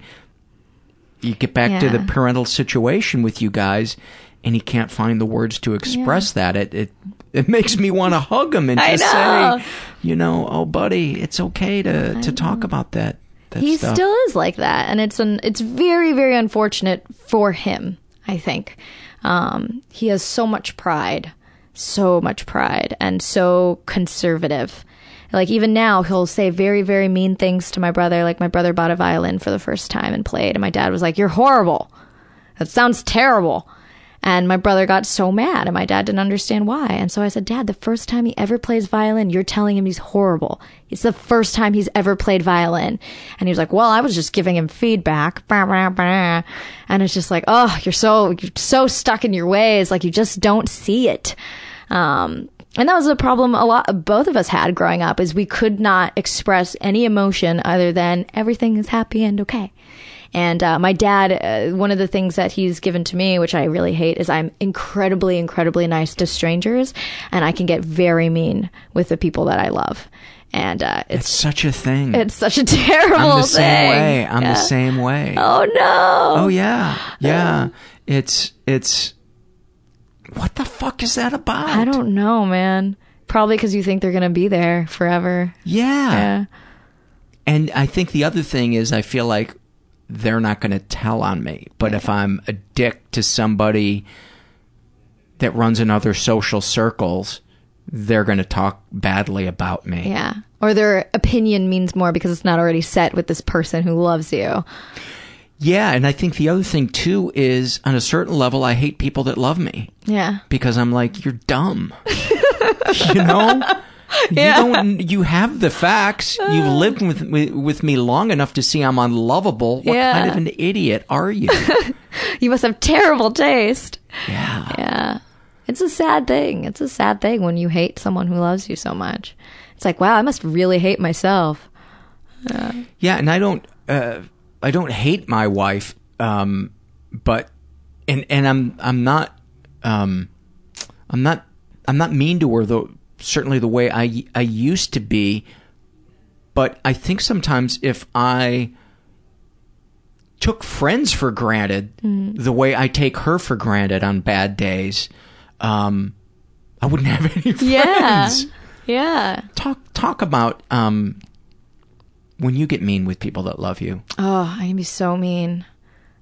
you get back to the parental situation with you guys and he can't find the words to express that it it it makes me want to hug him and just say you know oh buddy it's okay to to talk about that, that he stuff. still is like that and it's an it's very very unfortunate for him i think. Um, he has so much pride so much pride and so conservative. Like even now he'll say very very mean things to my brother like my brother bought a violin for the first time and played and my dad was like you're horrible. That sounds terrible and my brother got so mad, and my dad didn't understand why. And so I said, Dad, the first time he ever plays violin, you're telling him he's horrible. It's the first time he's ever played violin. And he was like, Well, I was just giving him feedback. And it's just like, Oh, you're so, you're so stuck in your ways. Like you just don't see it. Um, and that was a problem a lot both of us had growing up is we could not express any emotion other than everything is happy and okay. And uh, my dad, uh, one of the things that he's given to me, which I really hate, is I'm incredibly, incredibly nice to strangers, and I can get very mean with the people that I love. And uh, It's it's such a thing. it's such a terrible I'm the thing. same way. I'm Yeah. the same way. Oh no! Oh yeah, yeah. It's it's. What the fuck is that about? I don't know, man. Probably because you think they're gonna be there forever. Yeah. Yeah. And I think the other thing is, I feel like they're not going to tell on me. But if I'm a dick to somebody that runs in other social circles, they're going to talk badly about me. Yeah. Or their opinion means more because it's not already set with this person who loves you. Yeah, and I think the other thing too is, on a certain level, I hate people that love me Yeah. because I'm like, you're dumb. you know. Yeah. You don't. You have the facts. You've lived with, with with me long enough to see I'm unlovable. What Yeah. kind of an idiot are you? You must have terrible taste. yeah. Yeah. It's a sad thing. It's a sad thing when you hate someone who loves you so much. It's like, wow, I must really hate myself. Yeah, and I don't uh, I don't hate my wife, um, but and and I'm I'm not um, I'm not I'm not mean to her though. Certainly the way I I used to be, but I think sometimes if I took friends for granted the way I take her for granted on bad days, um, I wouldn't have any friends. Yeah. Yeah. Talk talk about um, when you get mean with people that love you. Oh, I can be so mean.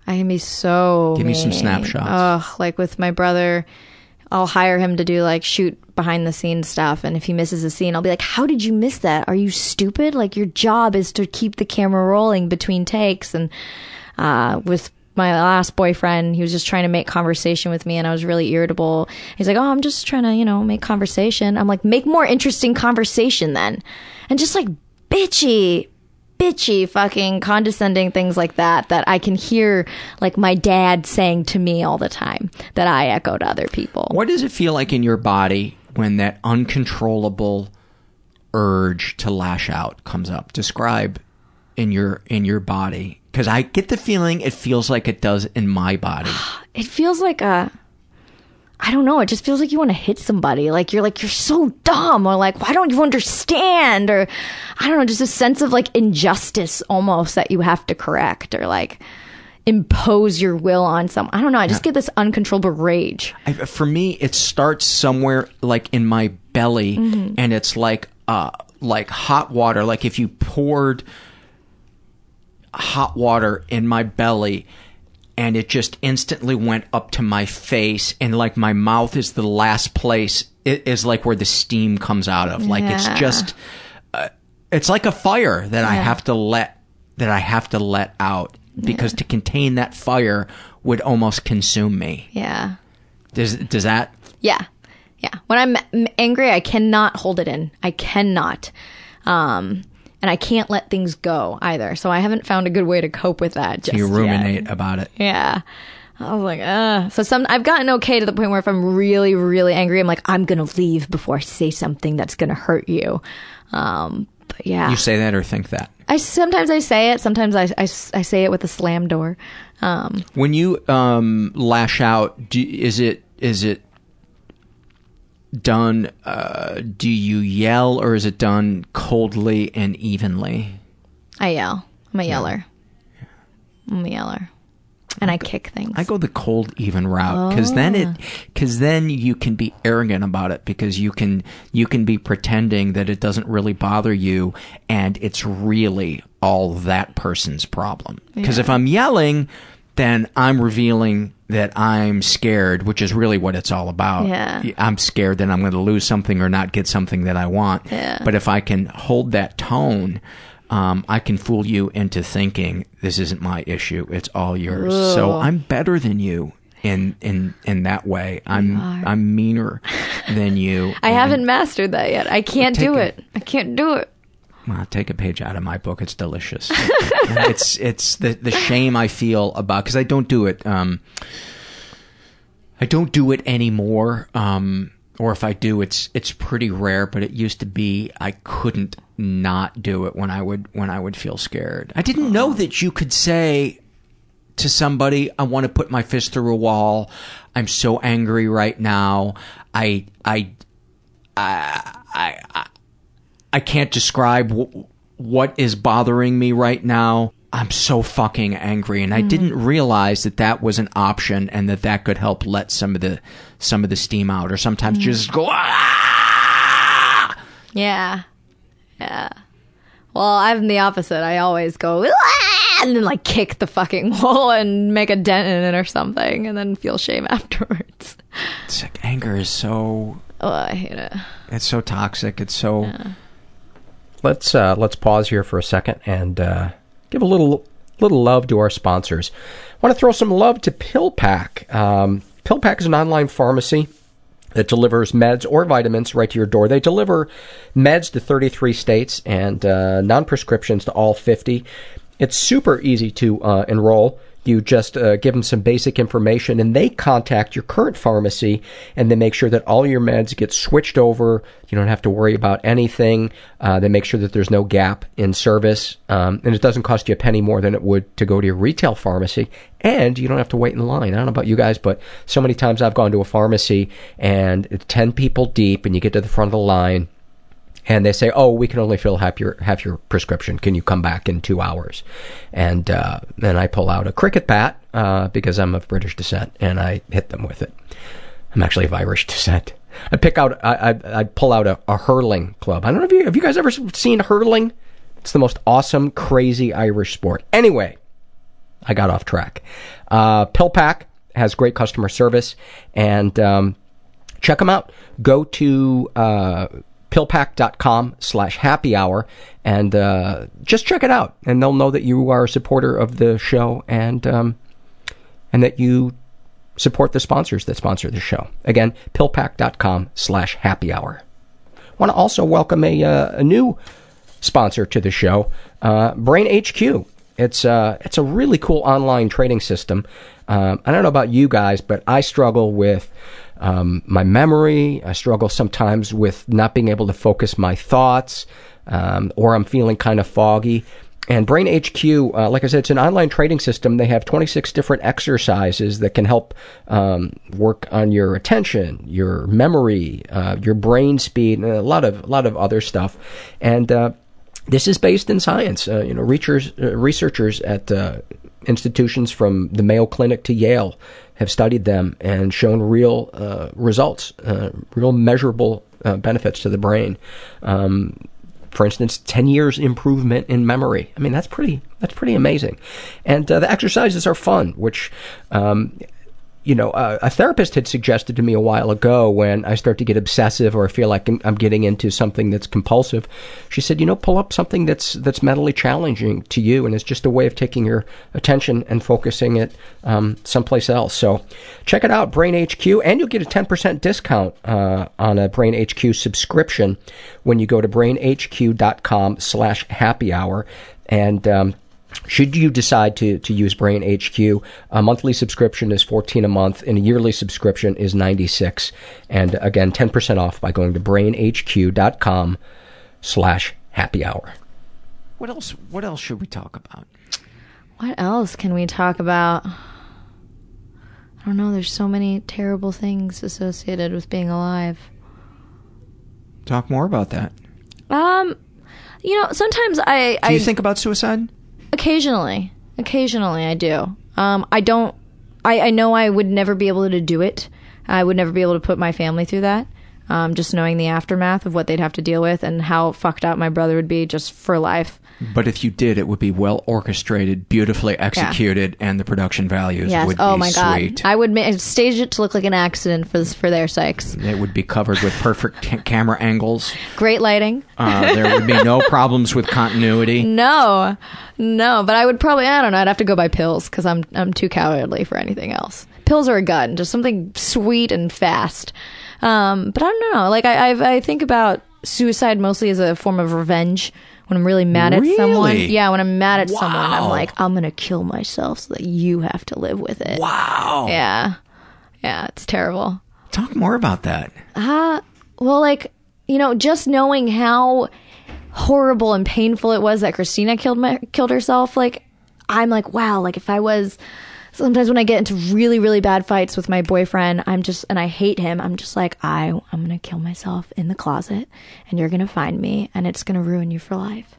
I can be so Give me some snapshots. Oh, like with my brother, I'll hire him to do like shoot behind the scenes stuff. And if he misses a scene, I'll be like, How did you miss that? Are you stupid? Like, your job is to keep the camera rolling between takes. And uh, with my last boyfriend, he was just trying to make conversation with me and I was really irritable. He's like, Oh, I'm just trying to, you know, make conversation. I'm like, Make more interesting conversation then. And just like bitchy, bitchy fucking condescending things like that that I can hear like my dad saying to me all the time that I echo to other people. What does it feel like in your body when that uncontrollable urge to lash out comes up? Describe in your in your body because I get the feeling it feels like it does in my body. It feels like a I don't know, it just feels like you want to hit somebody. Like you're like you're so dumb or like why don't you understand or I don't know, just a sense of like injustice almost that you have to correct or like impose your will on some. I don't know, I just get this uncontrollable rage. I, for me, it starts somewhere like in my belly, and it's like uh like hot water. Like if you poured hot water in my belly. And it just instantly went up to my face, and like my mouth is the last place. It is like where the steam comes out of. Like it's just, uh, it's like a fire that I have to let that I have to let out because to contain that fire would almost consume me. Yeah. Does does that Yeah. Yeah. When I'm angry, I cannot hold it in. I cannot. Um, and I can't let things go either. So I haven't found a good way to cope with that. Just you yet. ruminate about it? Yeah. I was like, uh. So some, I've gotten okay to the point where if I'm really, really angry, I'm like, I'm gonna leave before I say something that's gonna hurt you. Um, but yeah, You say that or think that? I sometimes I say it, sometimes I, I, I say it with a slam door. Um, When you um, lash out, do, is it is it done? Uh, do you yell or is it done coldly and evenly? I yell. I'm a yeller. I'm a yeller, and I kick things. I go the cold even route because then it because then you can be arrogant about it because you can you can be pretending that it doesn't really bother you and it's really all that person's problem. Because if I'm yelling, then I'm revealing that I'm scared, which is really what it's all about. Yeah. I'm scared that I'm going to lose something or not get something that I want. Yeah. But if I can hold that tone. Um, I can fool you into thinking this isn't my issue; it's all yours. So I'm better than you in in in that way. I'm I'm meaner than you. I haven't mastered that yet. I can't do it. it. I can't do it. Well, take a page out of my book. It's delicious. it's it's the the shame I feel about because I don't do it. Um, I don't do it anymore. Um, or if I do, it's it's pretty rare. But it used to be I couldn't not do it when I would when I would feel scared. I didn't know that you could say to somebody, "I want to put my fist through a wall. I'm so angry right now. I I I I I, I can't describe w- what is bothering me right now." I'm so fucking angry, and I didn't realize that that was an option, and that that could help let some of the some of the steam out, or sometimes just go. "Ah!" Yeah. Yeah. Well, I'm the opposite. I always go "Ah!" and then like kick the fucking wall and make a dent in it or something and then feel shame afterwards. It's like anger is so Oh, I hate it. it's so toxic. It's so Let's uh, let's pause here for a second and uh, give a little little love to our sponsors. Want to throw some love to PillPack. Um, PillPack is an online pharmacy that delivers meds or vitamins right to your door. They deliver meds to 33 states and uh, non prescriptions to all 50. It's super easy to uh, enroll. You just uh, give them some basic information and they contact your current pharmacy and they make sure that all your meds get switched over. You don't have to worry about anything. Uh, they make sure that there's no gap in service. Um, and it doesn't cost you a penny more than it would to go to your retail pharmacy. And you don't have to wait in line. I don't know about you guys, but so many times I've gone to a pharmacy and it's 10 people deep and you get to the front of the line and they say, "Oh, we can only fill half your half your prescription. Can you come back in two hours?" And uh, I pull out a cricket bat uh, because I'm of British descent, and I hit them with it. I'm actually of Irish descent. I pick out, I, I, I pull out a, a hurling club. I don't know if you have you guys ever seen hurling. It's the most awesome, crazy Irish sport. Anyway, I got off track. Uh, PillPack has great customer service, and um, check them out. Go to uh, pillpack.com slash happy hour and uh, just check it out and they'll know that you are a supporter of the show and um, and that you support the sponsors that sponsor the show. Again pillpack.com slash happy hour. Want to also welcome a, uh, a new sponsor to the show uh, brain hq it's uh, it's a really cool online trading system. Um, I don't know about you guys, but I struggle with um, my memory. I struggle sometimes with not being able to focus my thoughts, um, or I'm feeling kind of foggy. And Brain HQ, uh, like I said, it's an online trading system. They have 26 different exercises that can help um, work on your attention, your memory, uh, your brain speed, and a lot of a lot of other stuff. And uh, this is based in science. Uh, you know, researchers, uh, researchers at uh, institutions from the Mayo Clinic to Yale have studied them and shown real uh, results, uh, real measurable uh, benefits to the brain. Um, for instance, 10 years improvement in memory. I mean, that's pretty, that's pretty amazing. And uh, the exercises are fun, which, um, you know, uh, a therapist had suggested to me a while ago when I start to get obsessive or feel like I'm, I'm getting into something that's compulsive. She said, you know, pull up something that's that's mentally challenging to you, and it's just a way of taking your attention and focusing it um, someplace else. So, check it out, Brain HQ, and you'll get a 10% discount uh, on a Brain HQ subscription when you go to brainhq.com/slash happy hour and. Um, should you decide to, to use Brain HQ, a monthly subscription is 14 a month and a yearly subscription is 96. And again, 10% off by going to brainhq.com slash happy hour. What else? What else should we talk about? What else can we talk about? I don't know. There's so many terrible things associated with being alive. Talk more about that. Um, you know, sometimes I Do I you think about suicide? Occasionally, occasionally I do. Um, I don't. I I know I would never be able to do it. I would never be able to put my family through that. Um, just knowing the aftermath of what they'd have to deal with and how fucked up my brother would be just for life. But if you did, it would be well orchestrated, beautifully executed, and the production values Yes. would Oh be my god. sweet. I would ma- stage it to look like an accident for for their sakes. It would be covered with perfect ca- camera angles. Great lighting. Uh, there would be no problems with continuity. No, no, but I would probably I don't know. I'd have to go buy pills because I'm I'm too cowardly for anything else. Pills or a gun, just something sweet and fast. Um, but I don't know. Like I I've, I think about suicide mostly as a form of revenge. When I'm really mad at someone, yeah. When I'm mad at someone, I'm like, I'm gonna kill myself so that you have to live with it. Wow. Yeah, yeah. It's terrible. Talk more about that. Uh, well, like, you know, just knowing how horrible and painful it was that Christina killed my, killed herself, like, I'm like, wow, like if I was sometimes when I get into really, really bad fights with my boyfriend, I'm just and I hate him, I'm just like, I I'm gonna kill myself in the closet and you're gonna find me and it's gonna ruin you for life.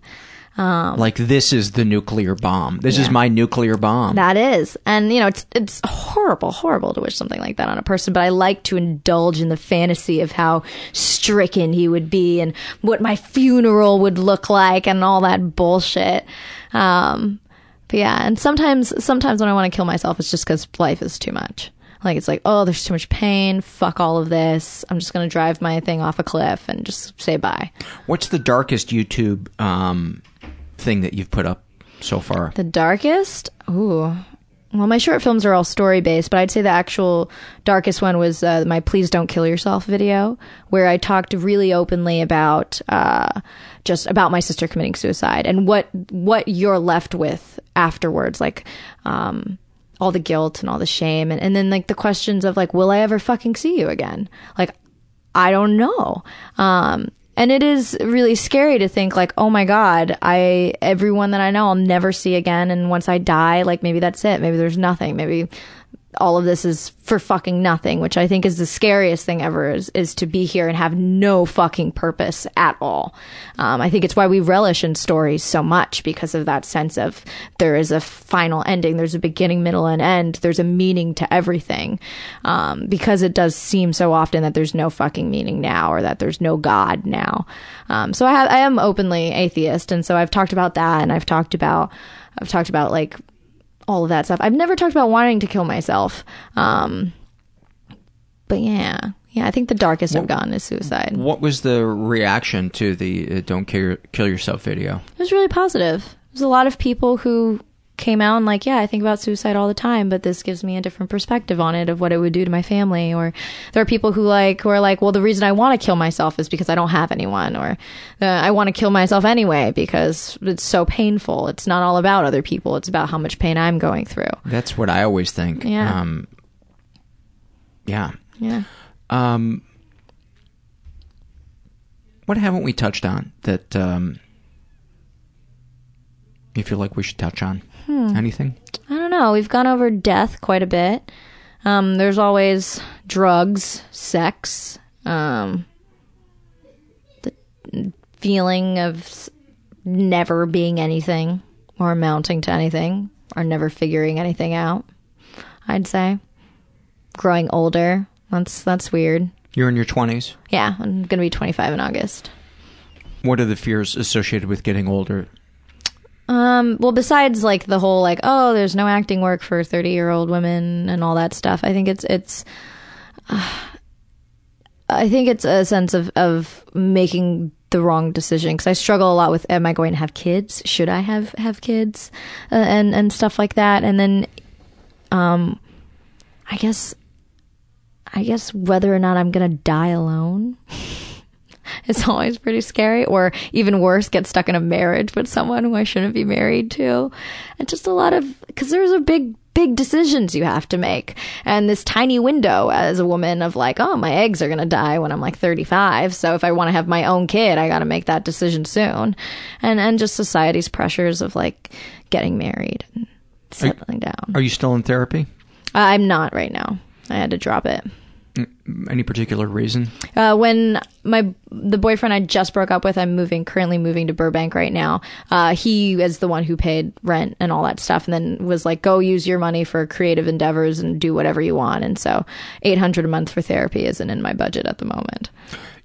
Um, Like this is the nuclear bomb. This is my nuclear bomb. That is, and you know, it's it's horrible, horrible to wish something like that on a person. But I like to indulge in the fantasy of how stricken he would be, and what my funeral would look like, and all that bullshit. Um, but yeah, and sometimes, sometimes when I want to kill myself, it's just because life is too much. Like it's like, oh, there's too much pain. Fuck all of this. I'm just gonna drive my thing off a cliff and just say bye. What's the darkest YouTube um, thing that you've put up so far? The darkest? Ooh. Well, my short films are all story based, but I'd say the actual darkest one was uh, my "Please Don't Kill Yourself" video, where I talked really openly about uh, just about my sister committing suicide and what what you're left with afterwards, like um, all the guilt and all the shame, and, and then like the questions of like, will I ever fucking see you again? Like, I don't know. Um, and it is really scary to think like, oh my God, I, everyone that I know I'll never see again. And once I die, like maybe that's it. Maybe there's nothing. Maybe all of this is for fucking nothing, which I think is the scariest thing ever is, is to be here and have no fucking purpose at all. Um, I think it's why we relish in stories so much because of that sense of there is a final ending, there's a beginning, middle, and end, there's a meaning to everything. Um, because it does seem so often that there's no fucking meaning now or that there's no God now. Um, so I have, I am openly atheist. And so I've talked about that and I've talked about, I've talked about like all of that stuff. I've never talked about wanting to kill myself. Um, but yeah, yeah, I think the darkest I've gone is suicide. What was the reaction to the uh, "Don't kill, kill Yourself" video? It was really positive. There's a lot of people who came out and like, yeah, I think about suicide all the time, but this gives me a different perspective on it of what it would do to my family. Or there are people who like who are like, well, the reason I want to kill myself is because I don't have anyone, or uh, I want to kill myself anyway because it's so painful. It's not all about other people; it's about how much pain I'm going through. That's what I always think. Yeah. Um, yeah. Yeah. Um, what haven't we touched on that um, you feel like we should touch on? Hmm. Anything? I don't know. We've gone over death quite a bit. Um, there's always drugs, sex, um, the feeling of never being anything or amounting to anything or never figuring anything out. I'd say growing older. That's that's weird. You're in your 20s. Yeah, I'm gonna be 25 in August. What are the fears associated with getting older? Um, well, besides like the whole like, oh, there's no acting work for 30 year old women and all that stuff. I think it's it's. Uh, I think it's a sense of of making the wrong decision because I struggle a lot with am I going to have kids? Should I have have kids? Uh, and and stuff like that. And then, um, I guess, I guess whether or not I'm gonna die alone. It's always pretty scary, or even worse, get stuck in a marriage with someone who I shouldn't be married to. And just a lot of, because there's a big, big decisions you have to make. And this tiny window as a woman of like, oh, my eggs are going to die when I'm like 35. So if I want to have my own kid, I got to make that decision soon. And, and just society's pressures of like getting married and settling down. Are you still in therapy? Uh, I'm not right now. I had to drop it. Any particular reason? Uh, when my the boyfriend I just broke up with, I'm moving currently moving to Burbank right now. Uh, he is the one who paid rent and all that stuff, and then was like, "Go use your money for creative endeavors and do whatever you want." And so, eight hundred a month for therapy isn't in my budget at the moment.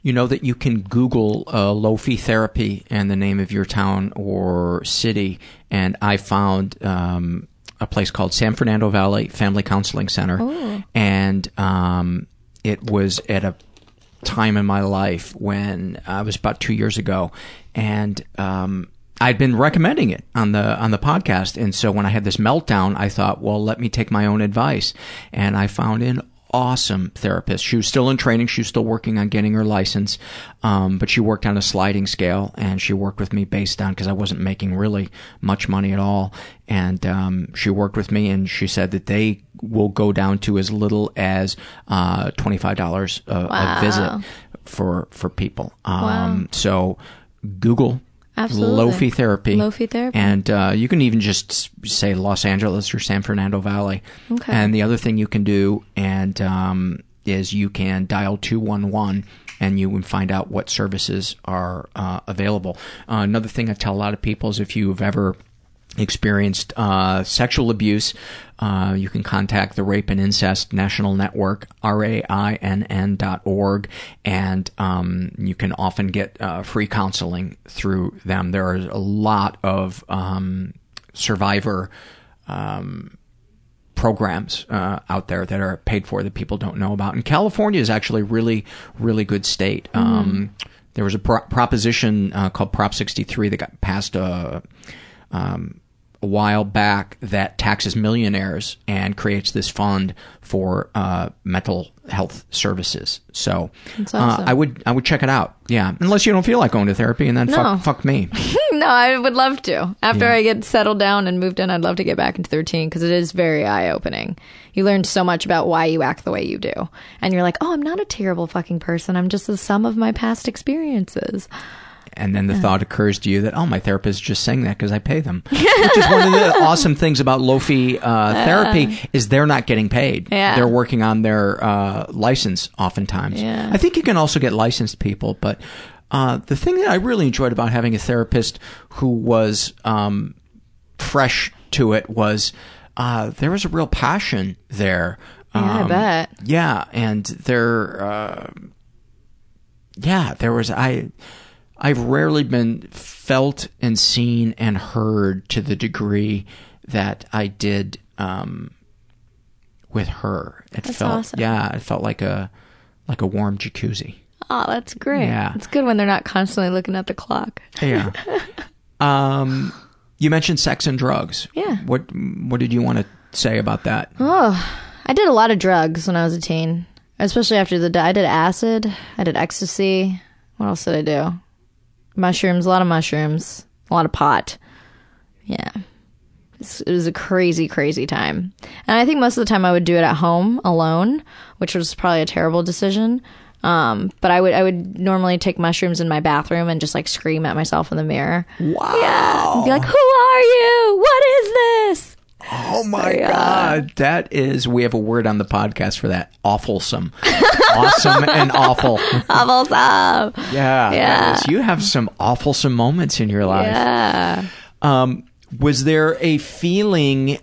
You know that you can Google uh, low fee therapy and the name of your town or city, and I found um, a place called San Fernando Valley Family Counseling Center, Oh. and um, it was at a time in my life when uh, it was about two years ago, and um, I'd been recommending it on the on the podcast, and so when I had this meltdown, I thought, well, let me take my own advice, and I found in awesome therapist. She was still in training. She was still working on getting her license, um, but she worked on a sliding scale, and she worked with me based on because I wasn't making really much money at all. And um, she worked with me, and she said that they will go down to as little as uh, twenty five dollars a, a visit for for people. Um, So Google. Absolutely. Low fee therapy. Low fee therapy. And uh, you can even just say Los Angeles or San Fernando Valley. Okay. And the other thing you can do and um, is you can dial 211 and you can find out what services are uh, available. Uh, another thing I tell a lot of people is if you've ever experienced uh, sexual abuse, uh, you can contact the Rape and Incest National Network, R-A-I-N-N dot org, and um, you can often get uh, free counseling through them. There are a lot of um, survivor um, programs uh, out there that are paid for that people don't know about. And California is actually a really, really good state. Um, there was a pro- proposition uh, called Prop 63 that got passed uh, um, a while back that taxes millionaires and creates this fund for uh, mental health services. So That's uh. I would I would check it out. Yeah, unless you don't feel like going to therapy, and then No. fuck, fuck me. no, I would love to. After Yeah. I get settled down and moved in, I'd love to get back into 13 because it is very eye opening. You learn so much about why you act the way you do. And you're like, oh, I'm not a terrible fucking person. I'm just the sum of my past experiences. And then the thought occurs to you that oh my therapist is just saying that because i pay them which is one of the awesome things about low fee uh, therapy is they're not getting paid Yeah. they're working on their uh, license oftentimes Yeah. i think you can also get licensed people but uh, the thing that i really enjoyed about having a therapist who was um, fresh to it was uh, there was a real passion there Yeah, I Um, bet. yeah, and there, uh, yeah, there was I. I've rarely been felt and seen and heard to the degree that I did um, with her. It That's felt, awesome. yeah, it felt like a like a warm jacuzzi. Oh, that's great. Yeah. It's good when they're not constantly looking at the clock. Yeah. um, you mentioned sex and drugs. Yeah. What What did you want to say about that? Oh, I did a lot of drugs when I was a teen, especially after the. I did acid. I did ecstasy. What else did I do? Mushrooms. A lot of mushrooms. A lot of pot. Yeah. It was a crazy, crazy time. And I think most of the time I would do it at home alone, which was probably a terrible decision. Um, but I would I would normally take mushrooms in my bathroom and just like scream at myself in the mirror. Wow. Yeah. And be like, Who are you? What is this? Oh my Yeah. god, that is we have a word on the podcast for that. Awfulsome. awesome and awful. Awfulsome. Yeah. Yeah. is- you have some awfulsome moments in your life. Yeah. Um was there a feeling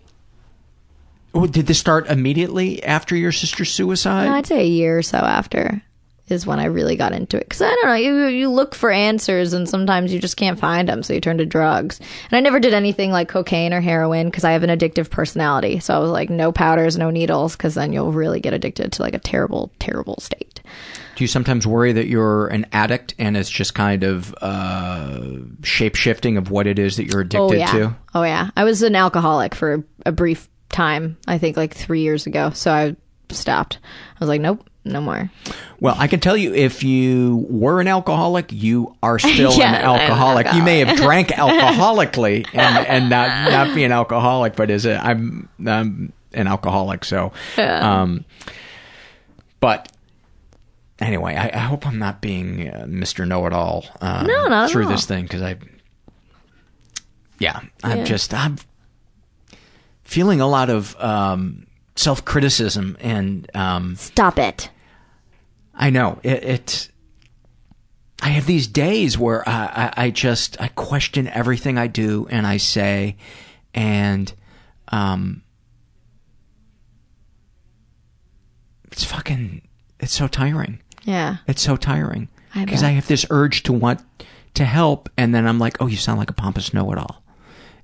oh, did this start immediately after your sister's suicide? No, I'd say a year or so after is when I really got into it. Because I don't know, you you look for answers and sometimes you just can't find them, so you turn to drugs. And I never did anything like cocaine or heroin because I have an addictive personality. So I was like, no powders, no needles, because then you'll really get addicted to like a terrible, terrible state. Do you sometimes worry that you're an addict and it's just kind of uh shape shifting of what it is that you're addicted oh yeah, to? oh yeah. I was an alcoholic for a brief time. I think like three years ago. So I stopped. I was like, nope, no more. Well, I can tell you if you were an alcoholic, you are still Yeah, an I'm an alcoholic. You may have drank alcoholically and, and not not be an alcoholic, but as a I'm I'm an alcoholic, so um but anyway, I, I hope I'm not being uh, Mr. Know It All um, No, through all. this thing because I yeah, I'm Yeah. just I'm feeling a lot of um self criticism and um Stop it. I know it. it I have these days where I, I, I just I question everything I do and I say, and um, it's fucking it's so tiring. Yeah. It's so tiring because bet. I have this urge to want to help, and then I'm like, oh, you sound like a pompous know-it-all,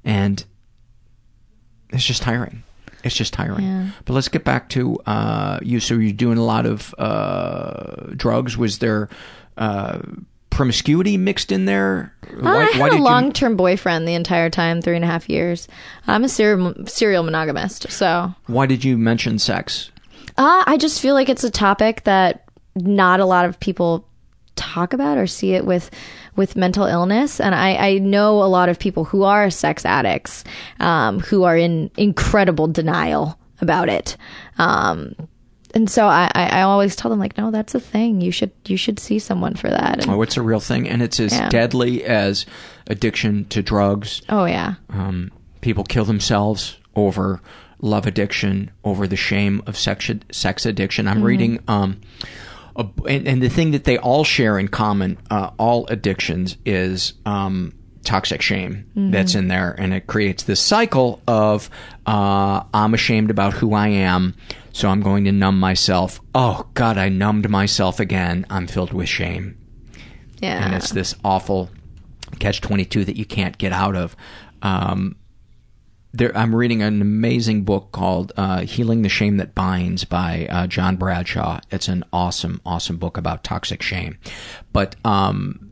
and it's just tiring. It's just tiring. Yeah. But let's get back to uh, you. So you're doing a lot of uh, drugs. Was there uh, promiscuity mixed in there? I had a long term boyfriend the entire time, three and a half years. I'm a serial serial monogamist, so why did you mention sex? Uh, I just feel like it's a topic that not a lot of people talk about or see it with with mental illness. And I, I know a lot of people who are sex addicts um, who are in incredible denial about it. Um, and so I, I always tell them like no that's a thing. You should you should see someone for that. And, Oh, it's a real thing, and it's as Yeah. deadly as addiction to drugs. oh yeah. Um, people kill themselves over love addiction, over the shame of sex sex addiction. I'm reading, um, a, and, and the thing that they all share in common, uh, all addictions, is um, toxic shame that's in there, and it creates this cycle of uh, I'm ashamed about who I am, so I'm going to numb myself. Oh God, I numbed myself again. I'm filled with shame. Yeah. and it's this awful catch 22 that you can't get out of. Um, there, I'm reading an amazing book called uh, "Healing the Shame That Binds" by uh, John Bradshaw. It's an awesome, awesome book about toxic shame. But um,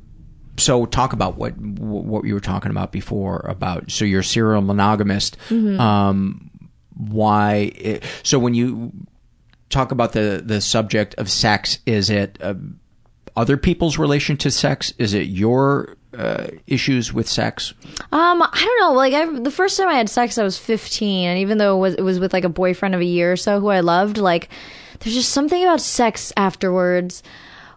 so, talk about what what you were talking about before about. So, you're a serial monogamist. Um, why? It, so, when you talk about the the subject of sex, is it uh, other people's relation to sex? Is it your uh, issues with sex? Um, I don't know. Like, I, the first time I had sex, I was 15, and even though it was, it was with like a boyfriend of a year or so who I loved, like, there's just something about sex afterwards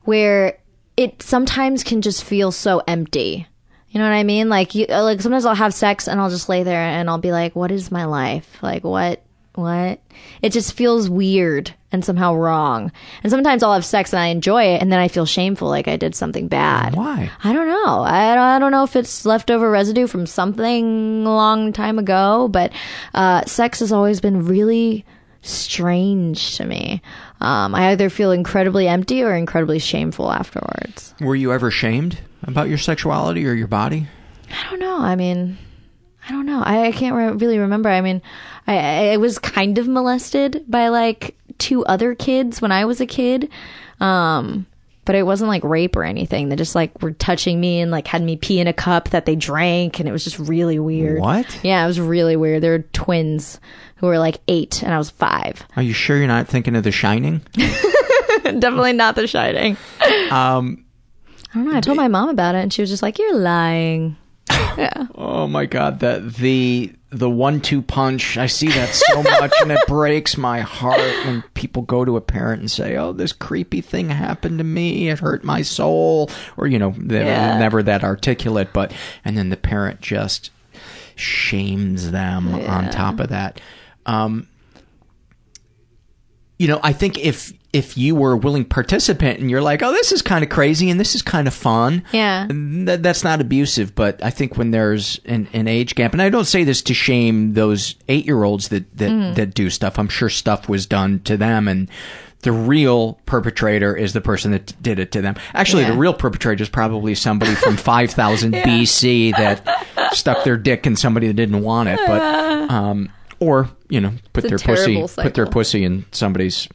where it sometimes can just feel so empty. You know what I mean? Like, you, like sometimes I'll have sex and I'll just lay there and I'll be like, "What is my life? Like, what, what?" It just feels weird and somehow wrong. And sometimes I'll have sex and I enjoy it, and then I feel shameful, like I did something bad. Why? I don't know. I don't, I don't know if it's leftover residue from something a long time ago, but uh, sex has always been really strange to me. Um, I either feel incredibly empty or incredibly shameful afterwards. Were you ever shamed about your sexuality or your body? I don't know. I mean, I don't know. I, I can't re- really remember. I mean, I, I was kind of molested by like two other kids when I was a kid. Um, but it wasn't like rape or anything. They just like were touching me and like had me pee in a cup that they drank, and it was just really weird. What? Yeah, it was really weird. They were twins who were like eight, and I was five. Are you sure you're not thinking of The Shining? Definitely not The Shining. Um, I don't know. I told my mom about it, and she was just like, "You're lying." yeah. oh my God, that the the one-two punch. I see that so much, and it breaks my heart when people go to a parent and say, "Oh, this creepy thing happened to me. It hurt my soul," or you know, they're Yeah. never that articulate, but and then the parent just shames them on top of that. Um, you know, I think if if you were a willing participant and you're like, oh, this is kind of crazy and this is kind of fun, Yeah. that, that's not abusive. But I think when there's an, an age gap, and I don't say this to shame those eight year olds that that, that do stuff. I'm sure stuff was done to them, and the real perpetrator is the person that did it to them. Actually, Yeah. the real perpetrator is probably somebody from 5000 BC that stuck their dick in somebody that didn't want it, but um, or you know, put their pussy terrible put their pussy in somebody's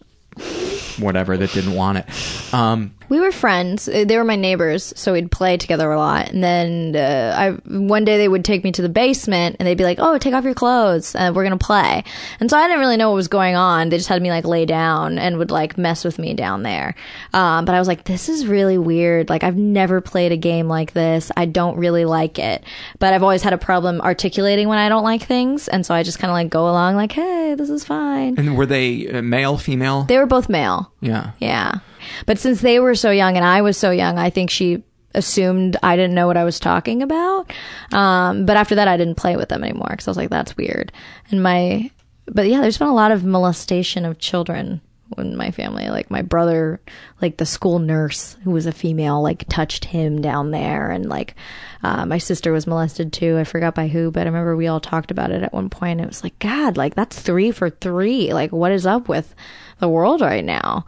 whatever that didn't want it. Um, We were friends. Uh, They were my neighbors, so we'd play together a lot. And then uh, I one day they would take me to the basement, and they'd be like, "Oh, take off your clothes, and we're gonna play." And so I didn't really know what was going on. They just had me like lay down and would like mess with me down there. Um, but I was like, "This is really weird. Like I've never played a game like this. I don't really like it." But I've always had a problem articulating when I don't like things, and so I just kind of like go along, like, "Hey, this is fine." and were they uh, male, female? They were both male. yeah. Yeah. But since they were so young and I was so young, I think she assumed I didn't know what I was talking about. Um, but after that, I didn't play with them anymore because I was like, that's weird. And my, but yeah, there's been a lot of molestation of children in my family. Like my brother, like the school nurse who was a female, like touched him down there. And like, uh, my sister was molested too. I forgot by who, but I remember we all talked about it at one point. It was like, God, like that's three for three. Like, what is up with the world right now?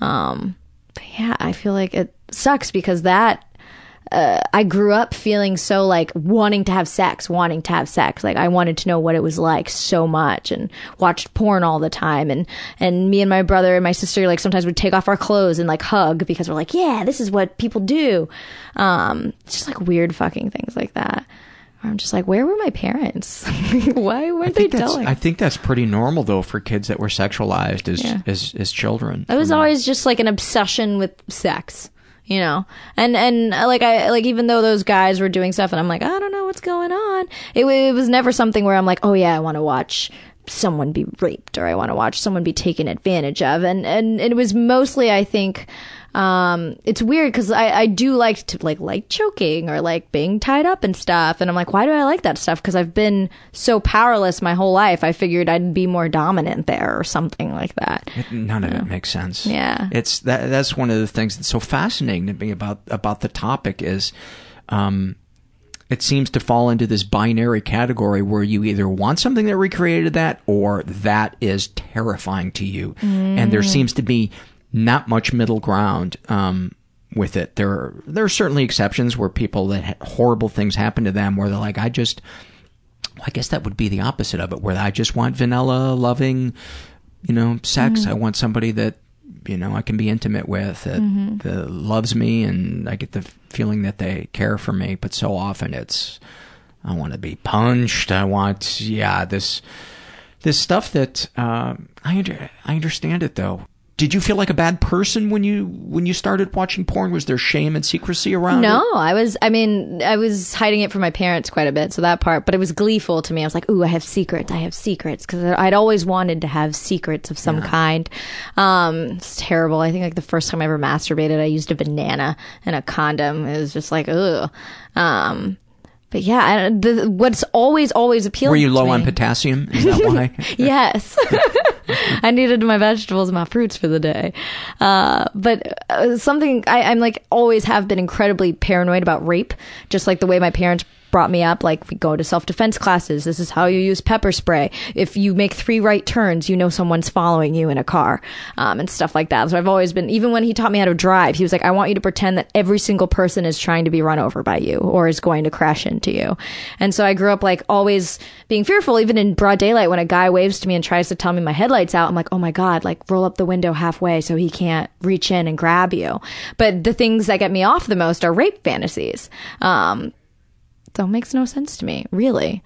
Um, yeah, I feel like it sucks because that uh, I grew up feeling so like wanting to have sex, wanting to have sex. Like I wanted to know what it was like so much and watched porn all the time. And, and me and my brother and my sister, like sometimes would take off our clothes and like hug because we're like, yeah, this is what people do. Um, just like weird fucking things like that. I'm just like, where were my parents? Why weren't they telling? I think that's pretty normal though for kids that were sexualized as Yeah. as, as children. It was always just like an obsession with sex, you know. And and uh, like I like even though those guys were doing stuff, and I'm like, I don't know what's going on. It, it was never something where I'm like, oh yeah, I want to watch someone be raped or I want to watch someone be taken advantage of. And and it was mostly, I think. Um, it's weird because I, I do like to like like choking or like being tied up and stuff, and I'm like, why do I like that stuff? Because I've been so powerless my whole life. I figured I'd be more dominant there or something like that. It- none of it makes sense. Yeah. it's that. That's one of the things that's so fascinating to me about about the topic is, um, it seems to fall into this binary category where you either want something that recreated that or that is terrifying to you, and there seems to be not much middle ground. Um, with it, there are, there are certainly exceptions where people that ha- horrible things happen to them, where they're like, I just, I guess that would be the opposite of it, where I just want vanilla, loving, you know, sex. I want somebody that, you know, I can be intimate with, that, that loves me, and I get the feeling that they care for me. But so often it's, I want to be punched. I want, yeah, this, this stuff that uh, I under, I understand it though. Did you feel like a bad person when you when you started watching porn? Was there shame and secrecy around No, it? I was. I mean, I was hiding it from my parents quite a bit, so that part. But it was gleeful to me. I was like, "Ooh, I have secrets. I have secrets," because I'd always wanted to have secrets of some kind. Um, it's terrible. I think like the first time I ever masturbated, I used a banana and a condom. It was just like, ugh. Um, but yeah, I, the, what's always always appealing. Were you low on potassium? Is that why? yes. I needed my vegetables and my fruits for the day. Uh, but uh, something I, I'm like always have been incredibly paranoid about rape, just like the way my parents brought me up. Like we go to self defense classes. This is how you use pepper spray. If you make three right turns, you know someone's following you in a car, um, and stuff like that. So I've always been, even when he taught me how to drive, he was like, I want you to pretend that every single person is trying to be run over by you or is going to crash into you. And so I grew up like always being fearful, even in broad daylight when a guy waves to me and tries to tell me my headlights out. I'm like, oh my God, like roll up the window halfway so he can't reach in and grab you. But the things that get me off the most are rape fantasies. Um, it makes no sense to me, really.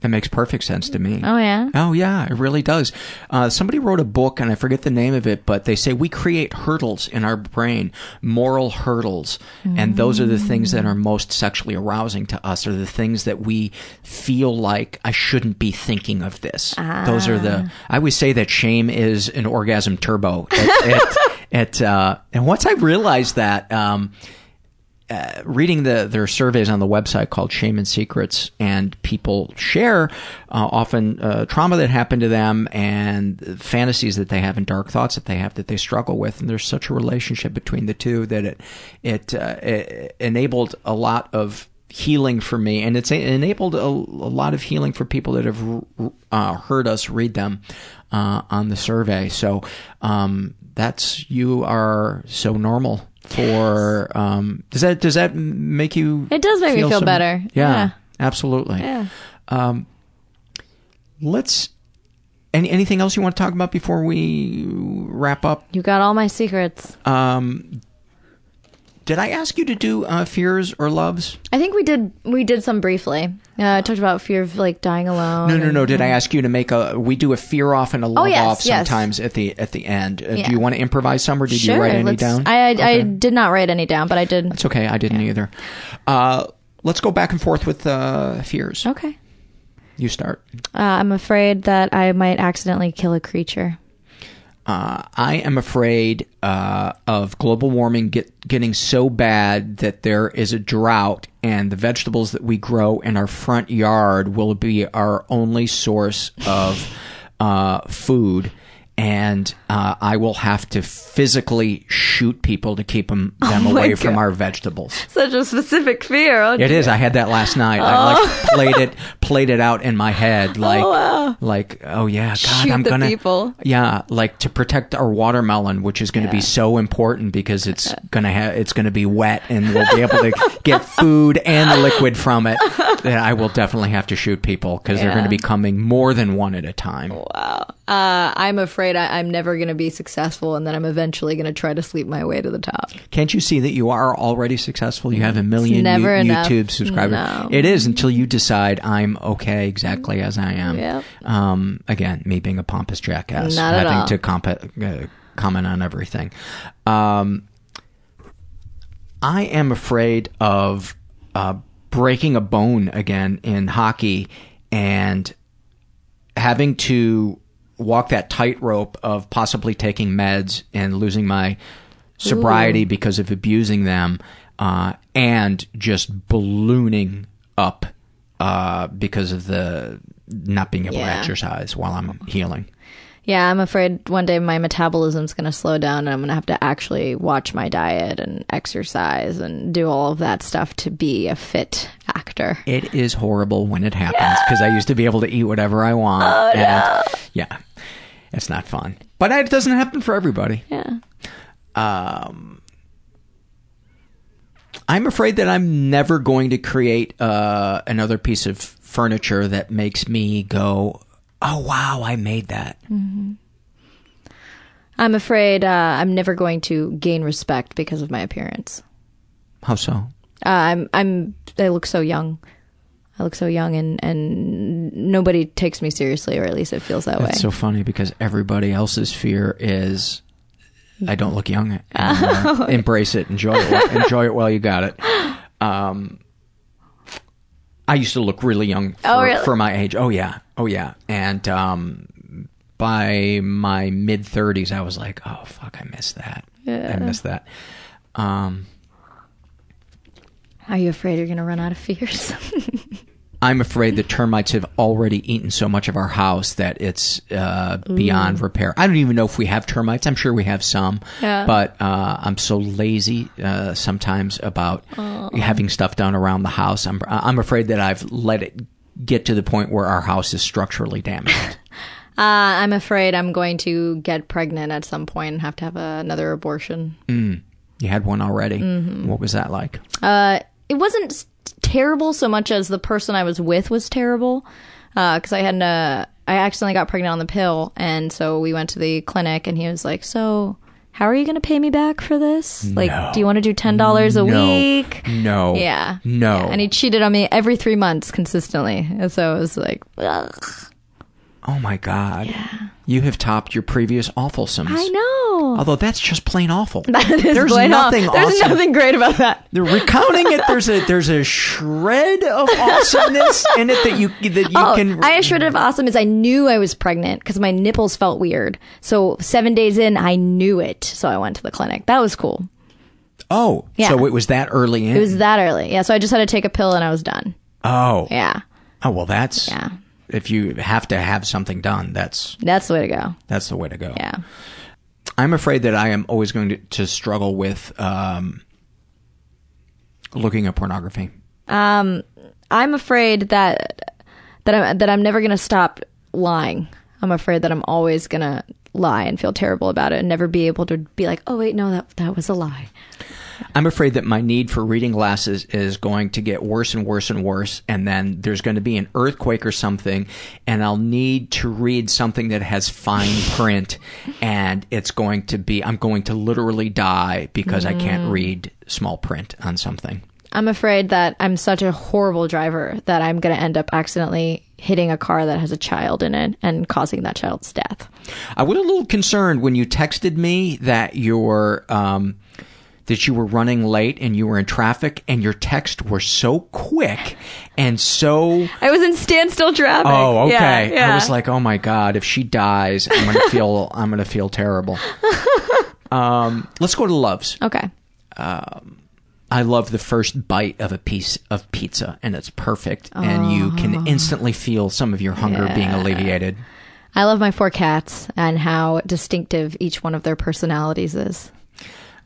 That makes perfect sense to me. Oh, yeah? Oh yeah, it really does. Uh, somebody wrote a book, and I forget the name of it, but they say we create hurdles in our brain, moral hurdles, and those are the things that are most sexually arousing to us. Are the things that we feel like I shouldn't be thinking of this. Those are the. I always say that shame is an orgasm turbo. At uh, and once I realized that. Um, uh, reading the their surveys on the website called Shame and Secrets, and people share uh, often uh, trauma that happened to them and fantasies that they have and dark thoughts that they have that they struggle with. And there's such a relationship between the two that it it, uh, it enabled a lot of healing for me, and it's enabled a, a lot of healing for people that have uh, heard us read them uh, on the survey. So um, that's you are so normal for um does that does that make you It does make me feel some- better. yeah, Yeah. absolutely Yeah. um let's any anything else you want to talk about before we wrap up You got all my secrets. um did I ask you to do uh, fears or loves? I think we did. We did some briefly. Uh, I talked about fear of like dying alone. No, no, and- no. Did I ask you to make a? We do a fear off and a love Oh, yes, off yes. sometimes at the at the end. Uh, Yeah. Do you want to improvise some, or did Sure. you write any down? I, I, I did not write any down, but I did. It's okay. I didn't either. Uh, let's go back and forth with uh, fears. Okay. You start. Uh, I'm afraid that I might accidentally kill a creature. Uh, I am afraid uh, of global warming get, getting so bad that there is a drought, and the vegetables that we grow in our front yard will be our only source of uh, food. And uh, I will have to physically shoot people to keep them, them Oh away from our vegetables. Such a specific fear. Oh, It is. I had that last night. I like played it, played it out in my head, like, wow. like, oh yeah, God, Shoot I'm the gonna, people. yeah, like to protect our watermelon, which is going to be so important because it's gonna have, it's going to be wet, and we'll be able to get food and the liquid from it. That I will definitely have to shoot people because they're going to be coming more than one at a time. Wow. Uh, I'm afraid I, I'm never going to be successful, and then I'm eventually going to try to sleep my way to the top. Can't you see that you are already successful? You have a million you- YouTube subscribers. No. It is until you decide I'm okay exactly as I am. Yep. Um, again, me being a pompous jackass, Not having all. to comp- uh, comment on everything. Um, I am afraid of uh, breaking a bone again in hockey and having to walk that tightrope of possibly taking meds and losing my sobriety because of abusing them uh, and just ballooning up uh, because of the not being able to exercise while I'm healing. Yeah, I'm afraid one day my metabolism's going to slow down and I'm going to have to actually watch my diet and exercise and do all of that stuff to be a fit actor. It is horrible when it happens because I used to be able to eat whatever I want. Oh, and yeah, it's not fun. But it doesn't happen for everybody. Yeah. Um, I'm afraid that I'm never going to create uh, another piece of furniture that makes me go, "Oh wow, I made that." I'm afraid uh, I'm never going to gain respect because of my appearance. How so? Uh, I'm I'm I look so young. I look so young and and nobody takes me seriously or at least it feels that way. That's so funny because everybody else's fear is, "I don't look young." anymore." Embrace it, enjoy it, enjoy it while you got it. Um, I used to look really young for, Oh, really? for my age. Oh yeah, oh yeah, and um, by my mid thirties, I was like, "Oh fuck, I missed that. I missed that." Um, Are you afraid you're going to run out of fears? I'm afraid the termites have already eaten so much of our house that it's uh, beyond repair. I don't even know if we have termites. I'm sure we have some, Yeah. but uh, I'm so lazy uh, sometimes about having stuff done around the house. I'm I'm afraid that I've let it get to the point where our house is structurally damaged. Uh, I'm afraid I'm going to get pregnant at some point and have to have a, another abortion. you had one already. Mm-hmm. What was that like? Uh, it wasn't terrible so much as the person I was with was terrible. Uh, because I had a, uh, I accidentally got pregnant on the pill, and so we went to the clinic, and he was like, "So, how are you going to pay me back for this? Like, do you want to do ten dollars a No. week?" No. Yeah. No. Yeah, And he cheated on me every three months consistently, and so it was like, ugh. Oh my god. Yeah. You have topped your previous awfulsomes. I know. Although that's just plain awful. That is There's plain nothing There's awesome. nothing great about that. They're recounting it. There's a there's a shred of awesomeness in it that you that you oh, can. I assured of awesome is I knew I was pregnant because my nipples felt weird. So seven days in, I knew it. So I went to the clinic. That was cool. oh, Yeah. so it was that early in. It was that early. Yeah. So I just had to take a pill and I was done. oh, Yeah. oh well, that's Yeah. If you have to have something done, that's That's the way to go. that's the way to go. Yeah. I'm afraid that I am always going to, to struggle with um, looking at pornography. Um, I'm afraid that that I'm that I'm never gonna stop lying. I'm afraid that I'm always gonna lie and feel terrible about it and never be able to be like, oh wait, no, that that was a lie. I'm afraid that my need for reading glasses is going to get worse and worse and worse, and then there's going to be an earthquake or something, and I'll need to read something that has fine print, and it's going to be I'm going to literally die because I can't read small print on something. I'm afraid that I'm such a horrible driver that I'm going to end up accidentally hitting a car that has a child in it and causing that child's death. I was a little concerned when you texted me that your um, that you were running late and you were in traffic, and your texts were so quick and so. I was in standstill traffic. Oh, okay. Yeah, yeah. I was like, oh my god, if she dies, I'm gonna feel I'm gonna feel terrible. Um, let's go to loves. okay. I love the first bite of a piece of pizza, and it's perfect, and you can instantly feel some of your hunger being alleviated. I love my four cats and how distinctive each one of their personalities is.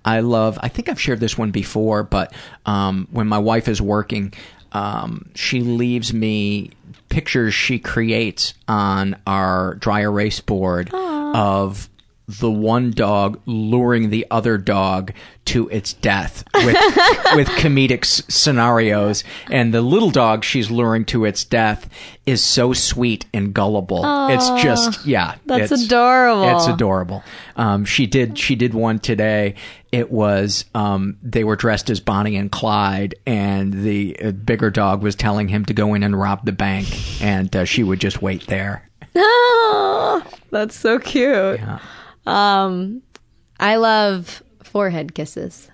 I love. I think I've shared this one before, but um, when my wife is working, um, she leaves me pictures she creates on our dry erase board of the one dog luring the other dog to its death with with comedic s- scenarios and the little dog she's luring to its death is so sweet and gullible it's just yeah That's it's- adorable. it's adorable um, she did she did one today it was um, they were dressed as bonnie and clyde and the uh, bigger dog was telling him to go in and rob the bank and uh, she would just wait there Oh, that's so cute. Yeah. Um, I love forehead kisses.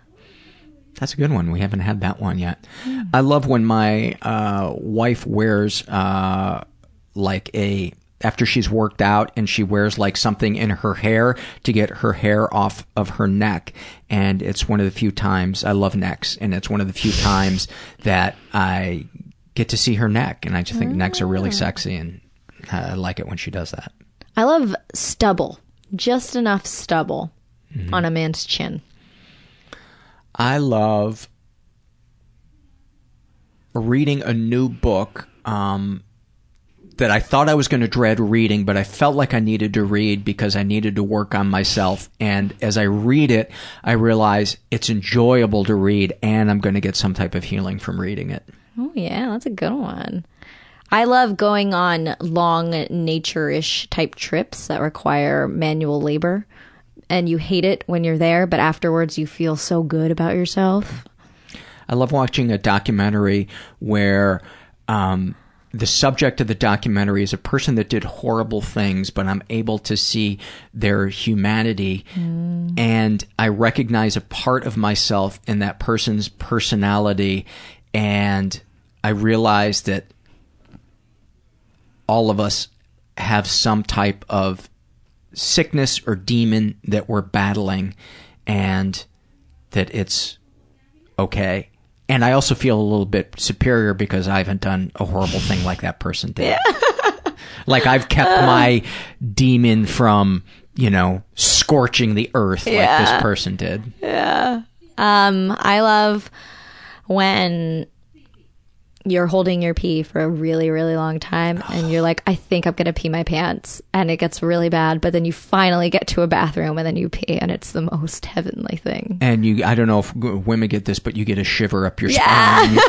That's a good one. We haven't had that one yet. I love when my uh, wife wears uh, like a after she's worked out and she wears like something in her hair to get her hair off of her neck and it's one of the few times I love necks and it's one of the few times that I get to see her neck and I just think necks are really sexy and I like it when she does that. I love stubble. Just enough stubble on a man's chin. I love reading a new book um, that I thought I was going to dread reading, but I felt like I needed to read because I needed to work on myself. And as I read it, I realize it's enjoyable to read, and I'm going to get some type of healing from reading it. Oh yeah, that's a good one. I love going on long nature-ish type trips that require manual labor. And you hate it when you're there, but afterwards you feel so good about yourself. I love watching a documentary where um, the subject of the documentary is a person that did horrible things, but I'm able to see their humanity and I recognize a part of myself in that person's personality. And I realize that all of us have some type of sickness or demon that we're battling and that it's okay. And I also feel a little bit superior because I haven't done a horrible thing like that person did. like I've kept my demon from, you know, scorching the earth like this person did. Yeah. Um, I love when you're holding your pee for a really, really long time and you're like, I think I'm going to pee my pants. And it gets really bad. But then you finally get to a bathroom and then you pee and it's the most heavenly thing. And you, I don't know if women get this, but you get a shiver up your spine. You,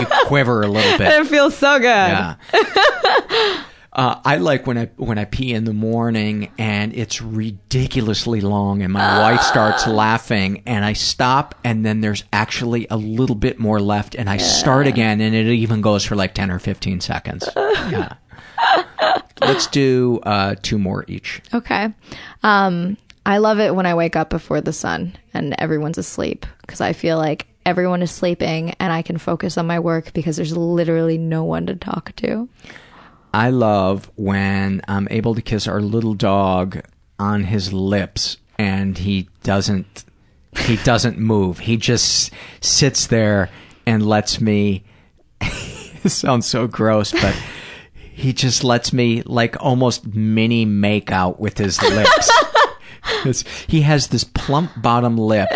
you quiver a little bit. It feels so good. Yeah. Uh, I like when I when I pee in the morning and it's ridiculously long and my wife starts laughing and I stop and then there's actually a little bit more left and I start again and it even goes for like ten or fifteen seconds. Yeah. Let's do uh, two more each. Okay. Um, I love it when I wake up before the sun and everyone's asleep because I feel like everyone is sleeping and I can focus on my work because there's literally no one to talk to. I love when I'm able to kiss our little dog on his lips and he doesn't he doesn't move. He just sits there and lets me it sounds so gross, but he just lets me like almost mini make out with his lips. he has this plump bottom lip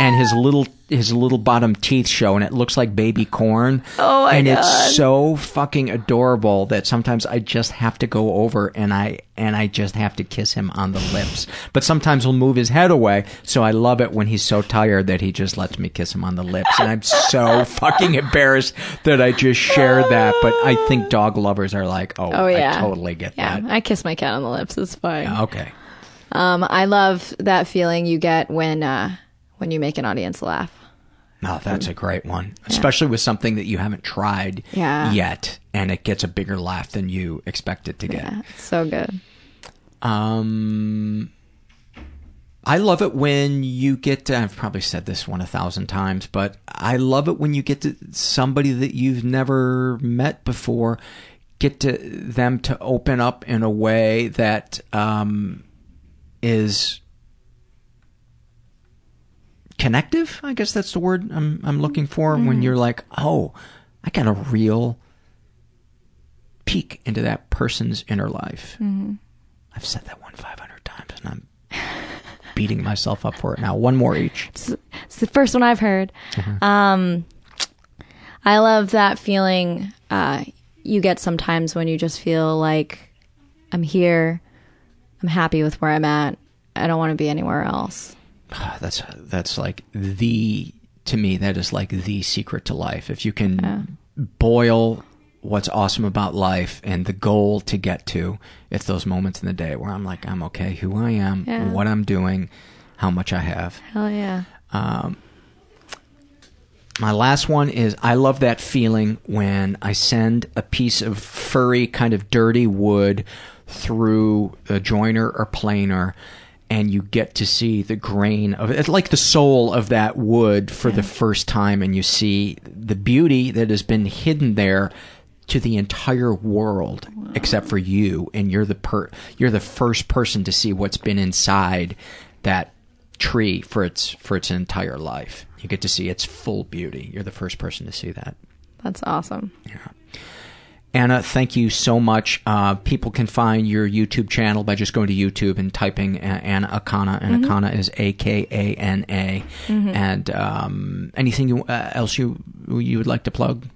and his little his little bottom teeth show and it looks like baby corn. Oh my and God. it's so fucking adorable that sometimes I just have to go over and I and I just have to kiss him on the lips. But sometimes he'll move his head away, so I love it when he's so tired that he just lets me kiss him on the lips. And I'm so fucking embarrassed that I just shared that. But I think dog lovers are like, oh, Oh, yeah. I totally get that. Yeah, that. I kiss my cat on the lips. It's fine. Okay. Um, I love that feeling you get when uh, when you make an audience laugh. No, that's a great one, especially with something that you haven't tried Yeah. yet, and it gets a bigger laugh than you expect it to get. Yeah, so good. Um, I love it when you get to, I've probably said this one a thousand times, but I love it when you get to somebody that you've never met before, get to them to open up in a way that um, is connective. I guess that's the word I'm I'm looking for when you're like, "Oh, I got a real peek into that person's inner life." I've said that one 500 times and I'm beating myself up for it now. One more each. It's the first one I've heard. Um, I love that feeling uh, you get sometimes when you just feel like I'm here, I'm happy with where I'm at, I don't want to be anywhere else. That's that's like the to me that is like the secret to life. If you can boil what's awesome about life and the goal to get to, it's those moments in the day where I'm like I'm okay, who I am, Yeah. what I'm doing, how much I have. Hell yeah. Um, my last one is I love that feeling when I send a piece of furry, kind of dirty wood through a jointer or planer, and you get to see the grain of it, like the soul of that wood for the first time, and you see the beauty that has been hidden there to the entire world except for you and you're the per you're the first person to see what's been inside that tree for its for its entire life. You get to see its full beauty. You're the first person to see that. That's awesome. Anna, thank you so much. Uh, people can find your YouTube channel by just going to YouTube and typing uh, Anna Akana, and Akana is A K A N A. And um, anything you, uh, else you you would like to plug?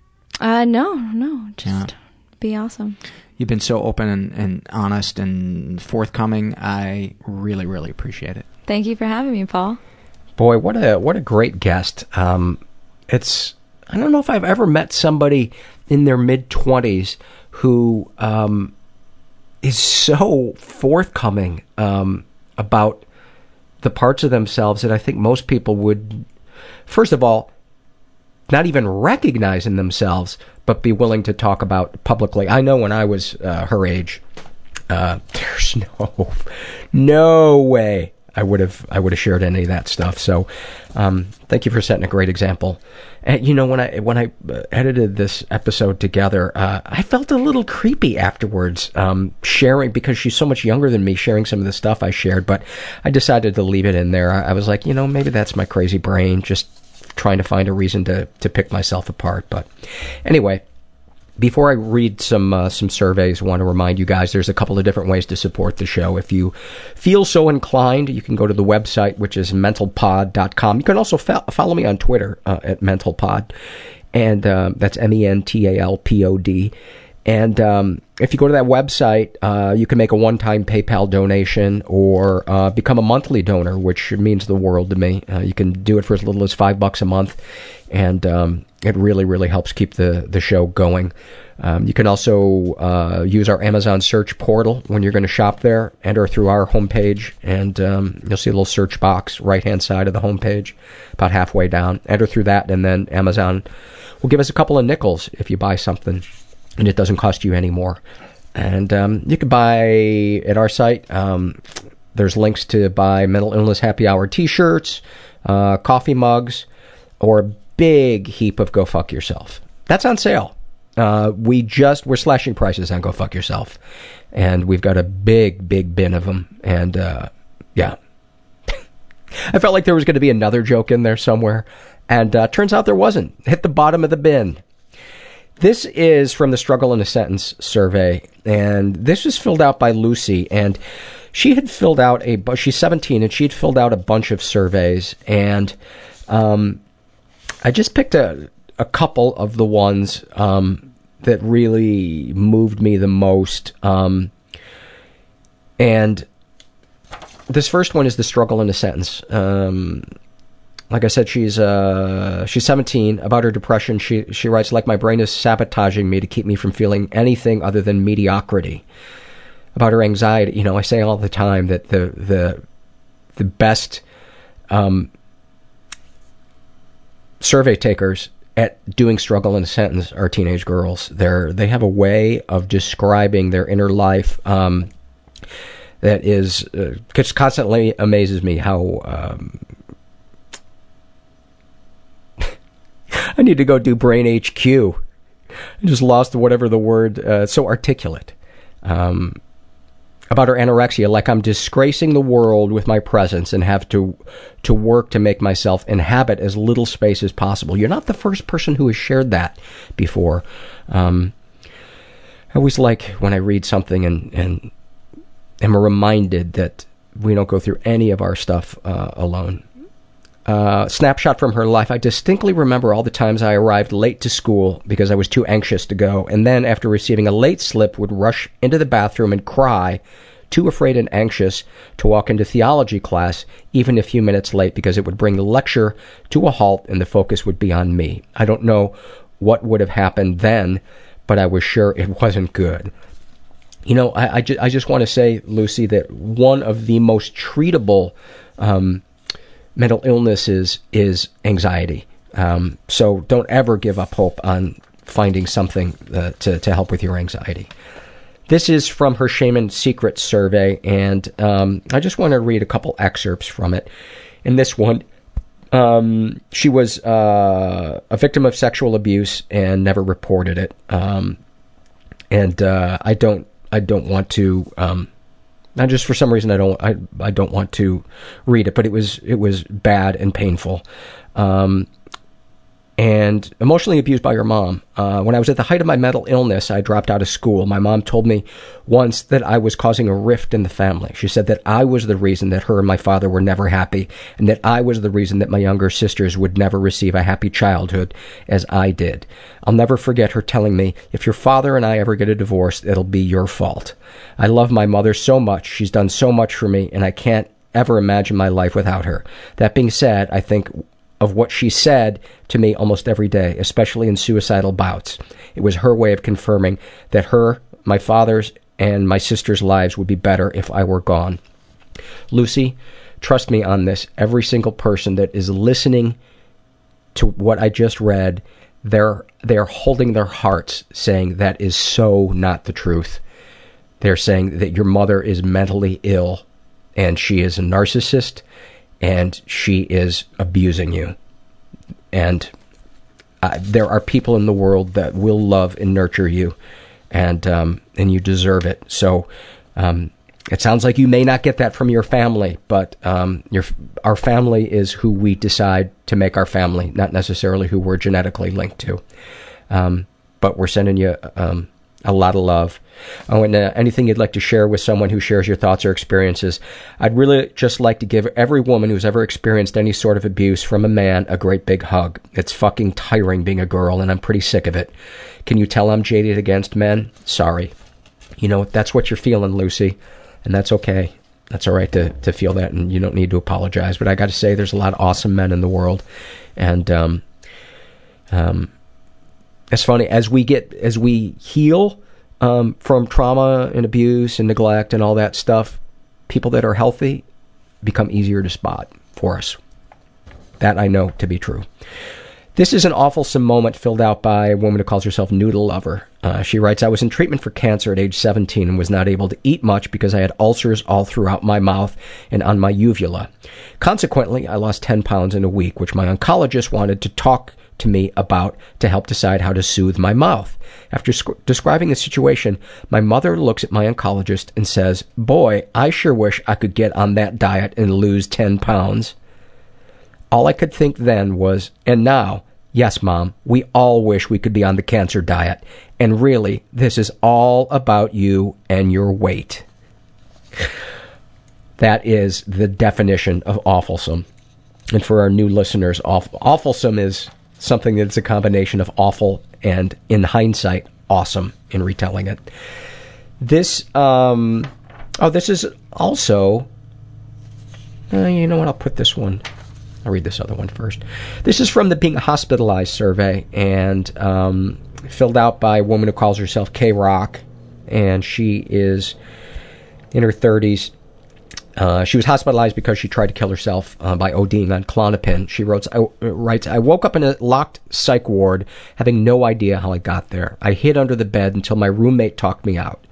Uh, no, no, just Yeah. be awesome. You've been so open and, and honest and forthcoming. I really, really appreciate it. Thank you for having me, Paul. Boy, what a what a great guest. Um, it's I don't know if I've ever met somebody in their mid twenties who um, is so forthcoming um, about the parts of themselves that I think most people would, first of all, not even recognize in themselves, but be willing to talk about publicly. I know when I was uh, her age, uh, there's no no way I would have I would have shared any of that stuff. So, um, thank you for setting a great example. And you know when I when I uh, edited this episode together, uh, I felt a little creepy afterwards, um, sharing because she's so much younger than me, sharing some of the stuff I shared. But I decided to leave it in there. I, I was like, you know, maybe that's my crazy brain just trying to find a reason to to pick myself apart. But anyway, before I read some uh, some surveys, I want to remind you guys there's a couple of different ways to support the show. If you feel so inclined, you can go to the website, which is mentalpod.com. You can also fo- follow me on Twitter uh, at mentalpod, and um, that's M E N T A L P O D. And um, if you go to that website, uh, you can make a one-time PayPal donation or uh, become a monthly donor, which means the world to me. Uh, you can do it for as little as five bucks a month, and um, it really, really helps keep the the show going. Um, you can also uh, use our Amazon search portal when you're going to shop there. Enter through our homepage, and um, you'll see a little search box right hand side of the homepage, about halfway down. Enter through that, and then Amazon will give us a couple of nickels if you buy something and it doesn't cost you any more. And um, you can buy at our site. Um, there's links to buy mental illness happy hour T-shirts, uh, coffee mugs, or a big heap of go fuck yourself. That's on sale. Uh, we just we're slashing prices on go fuck yourself, and we've got a big big bin of them. And uh, yeah, I felt like there was going to be another joke in there somewhere, and uh, turns out there wasn't. Hit the bottom of the bin. This is from the Struggle in a Sentence survey, and this was filled out by Lucy, and she had filled out a. She's 17, and she had filled out a bunch of surveys, and um, I just picked a a couple of the ones um, that really moved me the most, um, and this first one is the struggle in a sentence. Um, like I said, she's uh, she's 17. About her depression, she she writes like my brain is sabotaging me to keep me from feeling anything other than mediocrity. About her anxiety, you know, I say all the time that the the the best um, survey takers at doing struggle in a sentence are teenage girls. They're they have a way of describing their inner life. Um, that is uh, constantly amazes me how um, I need to go do Brain HQ. I just lost whatever the word. Uh, so articulate. Um, about her anorexia, like I'm disgracing the world with my presence and have to to work to make myself inhabit as little space as possible. You're not the first person who has shared that before. Um, I always like when I read something and and am reminded that we don't go through any of our stuff uh, alone. Uh, snapshot from her life. I distinctly remember all the times I arrived late to school because I was too anxious to go, and then after receiving a late slip, would rush into the bathroom and cry too afraid and anxious to walk into theology class even a few minutes late because it would bring the lecture to a halt and the focus would be on me. I don't know what would have happened then, but I was sure it wasn't good. You know, I, I, ju- I just want to say, Lucy, that one of the most treatable um, mental illnesses is is anxiety. Um, so don't ever give up hope on finding something uh, to, to help with your anxiety. This is from her Shame and Secret survey, and um, I just want to read a couple excerpts from it. In this one, um, she was uh, a victim of sexual abuse and never reported it. Um, and uh, I don't, I don't want to. Not just for some reason I don't, I, I don't want to read it, but it was, it was bad and painful. Um, and emotionally abused by her mom. Uh, when I was at the height of my mental illness, I dropped out of school. My mom told me once that I was causing a rift in the family. She said that I was the reason that her and my father were never happy, and that I was the reason that my younger sisters would never receive a happy childhood as I did. I'll never forget her telling me, if your father and I ever get a divorce, it'll be your fault. I love my mother so much. She's done so much for me, and I can't ever imagine my life without her. That being said, I think of what she said to me almost every day, especially in suicidal bouts. It was her way of confirming that her, my father's, and my sister's lives would be better if I were gone. Lucy, trust me on this. Every single person that is listening to what I just read, they're they're holding their hearts saying that is so not the truth. They're saying that your mother is mentally ill and she is a narcissist and she is abusing you. And uh, there are people in the world that will love and nurture you, and um, and you deserve it. So. Um, it sounds like you may not get that from your family, but um, your our family is who we decide to make our family, not necessarily who we're genetically linked to. Um, but we're sending you um, a lot of love. Oh, and uh, anything you'd like to share with someone who shares your thoughts or experiences. I'd really just like to give every woman who's ever experienced any sort of abuse from a man a great big hug. It's fucking tiring being a girl, and I'm pretty sick of it. Can you tell I'm jaded against men? Sorry. You know, that's what you're feeling, Lucy, and that's okay. That's all right to, to feel that, and you don't need to apologize. But I got to say, there's a lot of awesome men in the world, and um, um, it's funny as we get as we heal um, from trauma and abuse and neglect and all that stuff. People that are healthy become easier to spot for us. That I know to be true. This is an awful moment filled out by a woman who calls herself Noodle Lover. Uh, she writes, I was in treatment for cancer at age 17 and was not able to eat much because I had ulcers all throughout my mouth and on my uvula. Consequently, I lost 10 pounds in a week, which my oncologist wanted to talk to me about to help decide how to soothe my mouth. After sc- describing the situation, my mother looks at my oncologist and says, Boy, I sure wish I could get on that diet and lose 10 pounds. All I could think then was, and now, yes, Mom, we all wish we could be on the cancer diet. And really, this is all about you and your weight. That is the definition of awfulsome. And for our new listeners, awful, awfulsome is something that's a combination of awful and, in hindsight, awesome in retelling it. This, um, oh, this is also, uh, you know what, I'll put this one. I'll read this other one first. This is from the Being Hospitalized survey and um, filled out by a woman who calls herself K Rock, and she is in her 30s. Uh, she was hospitalized because she tried to kill herself uh, by ODing on Klonopin. She wrote, I, writes, I woke up in a locked psych ward having no idea how I got there. I hid under the bed until my roommate talked me out.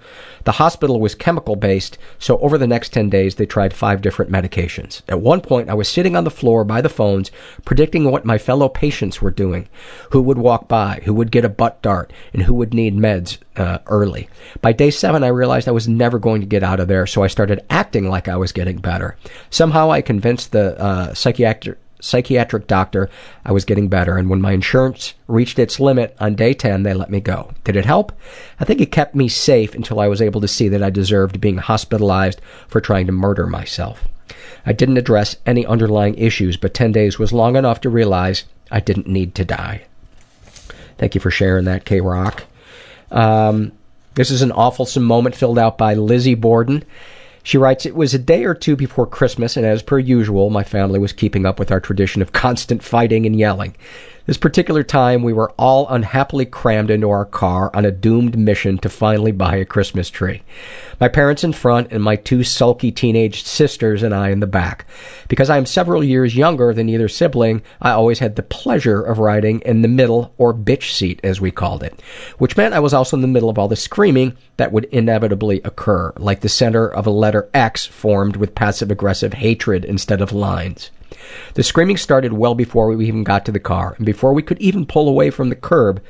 The hospital was chemical based, so over the next 10 days they tried five different medications. At one point, I was sitting on the floor by the phones, predicting what my fellow patients were doing, who would walk by, who would get a butt dart, and who would need meds uh, early. By day seven, I realized I was never going to get out of there, so I started acting like I was getting better. Somehow I convinced the uh, psychiatric psychiatric doctor, I was getting better, and when my insurance reached its limit on day 10, they let me go. Did it help? I think it kept me safe until I was able to see that I deserved being hospitalized for trying to murder myself. I didn't address any underlying issues, but 10 days was long enough to realize I didn't need to die. Thank you for sharing that, K Rock. Um, this is an awful moment filled out by Lizzie Borden. She writes, It was a day or two before Christmas, and as per usual, my family was keeping up with our tradition of constant fighting and yelling. This particular time, we were all unhappily crammed into our car on a doomed mission to finally buy a Christmas tree. My parents in front, and my two sulky teenage sisters and I in the back. Because I am several years younger than either sibling, I always had the pleasure of riding in the middle, or bitch seat, as we called it, which meant I was also in the middle of all the screaming that would inevitably occur, like the center of a letter X formed with passive aggressive hatred instead of lines. The screaming started well before we even got to the car, and before we could even pull away from the curb,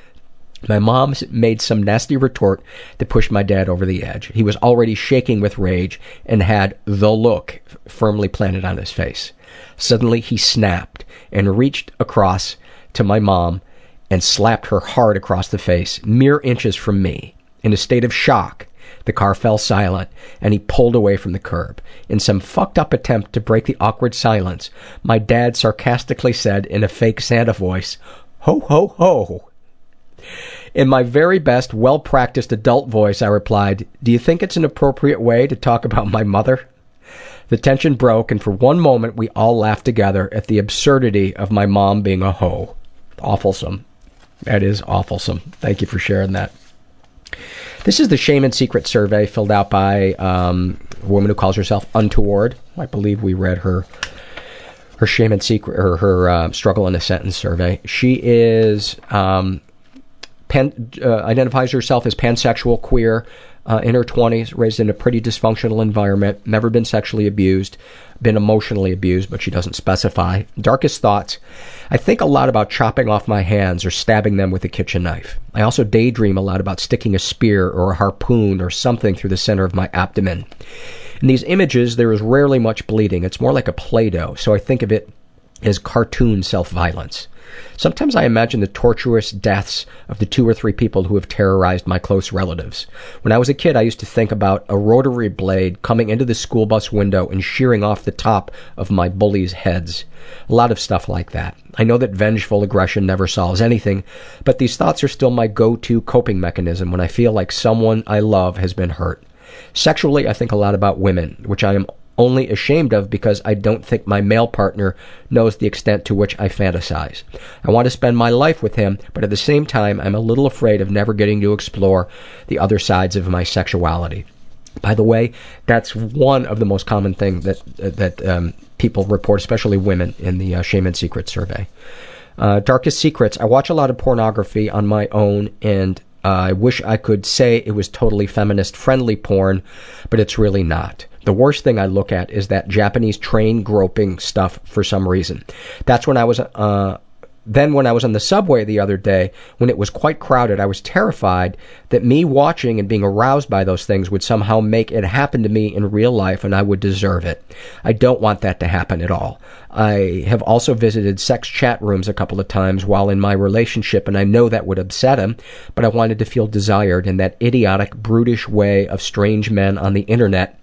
my mom made some nasty retort that pushed my dad over the edge. He was already shaking with rage and had the look firmly planted on his face. Suddenly he snapped and reached across to my mom and slapped her hard across the face, mere inches from me. In a state of shock, the car fell silent, and he pulled away from the curb. In some fucked up attempt to break the awkward silence, my dad sarcastically said in a fake Santa voice, Ho, ho, ho. In my very best, well practiced adult voice, I replied, Do you think it's an appropriate way to talk about my mother? The tension broke, and for one moment we all laughed together at the absurdity of my mom being a hoe. Awfulsome. That is awfulsome. Thank you for sharing that. This is the Shame and Secret survey filled out by um, a woman who calls herself Untoward. I believe we read her her shame and secret or her uh, struggle in a sentence survey. She is um, pan, uh, identifies herself as pansexual, queer, uh, in her 20s, raised in a pretty dysfunctional environment, never been sexually abused, been emotionally abused, but she doesn't specify. Darkest thoughts. I think a lot about chopping off my hands or stabbing them with a kitchen knife. I also daydream a lot about sticking a spear or a harpoon or something through the center of my abdomen. In these images, there is rarely much bleeding. It's more like a Play Doh, so I think of it as cartoon self violence. Sometimes I imagine the torturous deaths of the two or three people who have terrorized my close relatives. When I was a kid, I used to think about a rotary blade coming into the school bus window and shearing off the top of my bullies' heads. A lot of stuff like that. I know that vengeful aggression never solves anything, but these thoughts are still my go to coping mechanism when I feel like someone I love has been hurt. Sexually, I think a lot about women, which I am only ashamed of because I don't think my male partner knows the extent to which I fantasize. I want to spend my life with him, but at the same time, I'm a little afraid of never getting to explore the other sides of my sexuality. By the way, that's one of the most common things that that um, people report, especially women, in the uh, Shame and Secret survey. Uh, darkest secrets. I watch a lot of pornography on my own, and uh, I wish I could say it was totally feminist friendly porn, but it's really not. The worst thing I look at is that Japanese train groping stuff for some reason. That's when I was, uh, then when I was on the subway the other day, when it was quite crowded, I was terrified that me watching and being aroused by those things would somehow make it happen to me in real life and I would deserve it. I don't want that to happen at all. I have also visited sex chat rooms a couple of times while in my relationship and I know that would upset him, but I wanted to feel desired in that idiotic, brutish way of strange men on the internet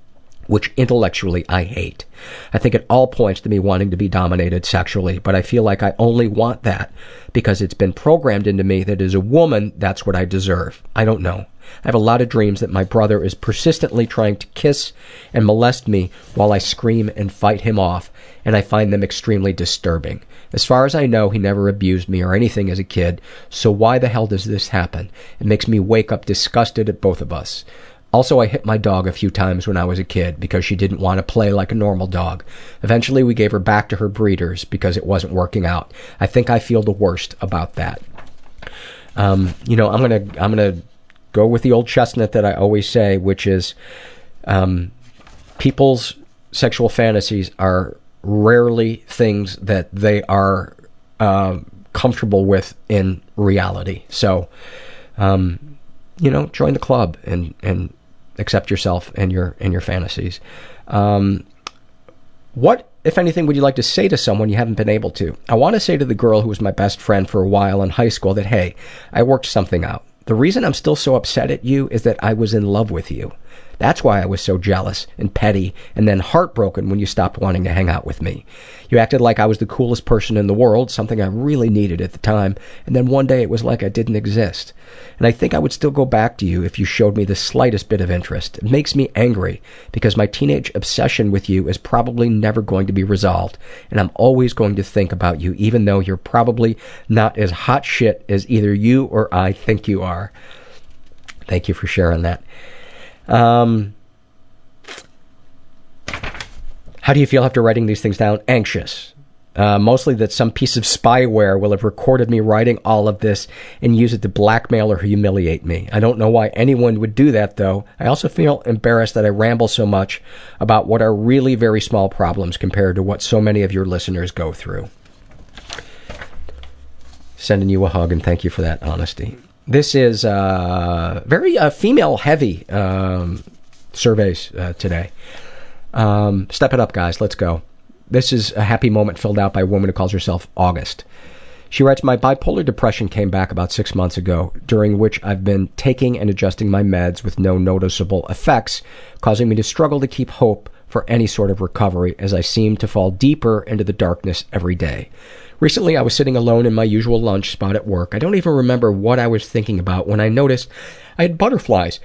which intellectually I hate. I think it all points to me wanting to be dominated sexually, but I feel like I only want that because it's been programmed into me that as a woman, that's what I deserve. I don't know. I have a lot of dreams that my brother is persistently trying to kiss and molest me while I scream and fight him off, and I find them extremely disturbing. As far as I know, he never abused me or anything as a kid, so why the hell does this happen? It makes me wake up disgusted at both of us. Also, I hit my dog a few times when I was a kid because she didn't want to play like a normal dog. Eventually, we gave her back to her breeders because it wasn't working out. I think I feel the worst about that. Um, you know, I'm gonna I'm gonna go with the old chestnut that I always say, which is um, people's sexual fantasies are rarely things that they are uh, comfortable with in reality. So, um, you know, join the club and and accept yourself and your and your fantasies. Um, what, if anything, would you like to say to someone you haven't been able to? I want to say to the girl who was my best friend for a while in high school that hey, I worked something out. The reason I'm still so upset at you is that I was in love with you. That's why I was so jealous and petty and then heartbroken when you stopped wanting to hang out with me. You acted like I was the coolest person in the world, something I really needed at the time, and then one day it was like I didn't exist. And I think I would still go back to you if you showed me the slightest bit of interest. It makes me angry because my teenage obsession with you is probably never going to be resolved, and I'm always going to think about you, even though you're probably not as hot shit as either you or I think you are. Thank you for sharing that. Um, how do you feel after writing these things down? Anxious. Uh, mostly that some piece of spyware will have recorded me writing all of this and use it to blackmail or humiliate me. I don't know why anyone would do that, though. I also feel embarrassed that I ramble so much about what are really very small problems compared to what so many of your listeners go through. Sending you a hug and thank you for that honesty. This is uh, very uh, female heavy um, surveys uh, today. Um, step it up, guys. Let's go. This is a happy moment filled out by a woman who calls herself August. She writes, My bipolar depression came back about six months ago, during which I've been taking and adjusting my meds with no noticeable effects, causing me to struggle to keep hope for any sort of recovery as I seem to fall deeper into the darkness every day. Recently, I was sitting alone in my usual lunch spot at work. I don't even remember what I was thinking about when I noticed I had butterflies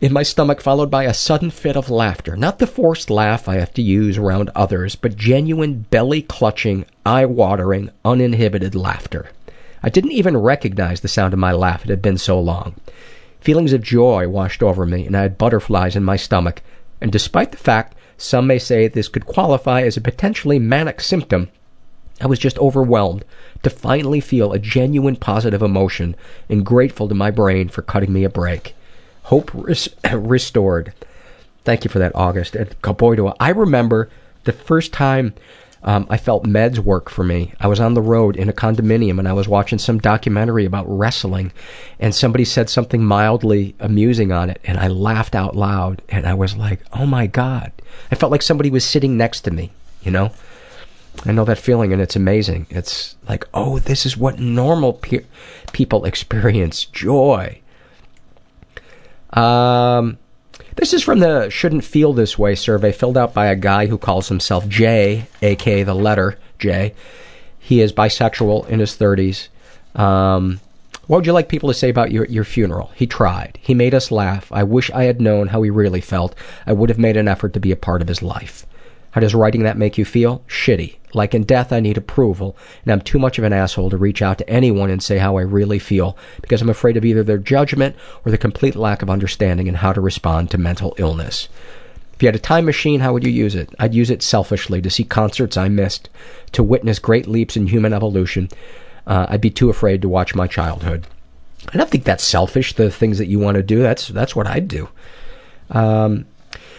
in my stomach, followed by a sudden fit of laughter. Not the forced laugh I have to use around others, but genuine belly clutching, eye watering, uninhibited laughter. I didn't even recognize the sound of my laugh, it had been so long. Feelings of joy washed over me, and I had butterflies in my stomach. And despite the fact some may say this could qualify as a potentially manic symptom, I was just overwhelmed to finally feel a genuine positive emotion and grateful to my brain for cutting me a break. Hope res- restored. Thank you for that, August. And I, I remember the first time um, I felt meds work for me. I was on the road in a condominium and I was watching some documentary about wrestling, and somebody said something mildly amusing on it, and I laughed out loud, and I was like, "Oh my god!" I felt like somebody was sitting next to me. You know. I know that feeling, and it's amazing. It's like, oh, this is what normal pe- people experience joy. Um, this is from the Shouldn't Feel This Way survey filled out by a guy who calls himself J, aka the letter J. He is bisexual in his 30s. Um, what would you like people to say about your, your funeral? He tried. He made us laugh. I wish I had known how he really felt. I would have made an effort to be a part of his life. How does writing that make you feel? Shitty. Like in death, I need approval, and I'm too much of an asshole to reach out to anyone and say how I really feel because I'm afraid of either their judgment or the complete lack of understanding in how to respond to mental illness. If you had a time machine, how would you use it? I'd use it selfishly to see concerts I missed, to witness great leaps in human evolution. Uh, I'd be too afraid to watch my childhood. I don't think that's selfish. The things that you want to do, that's that's what I'd do. Um,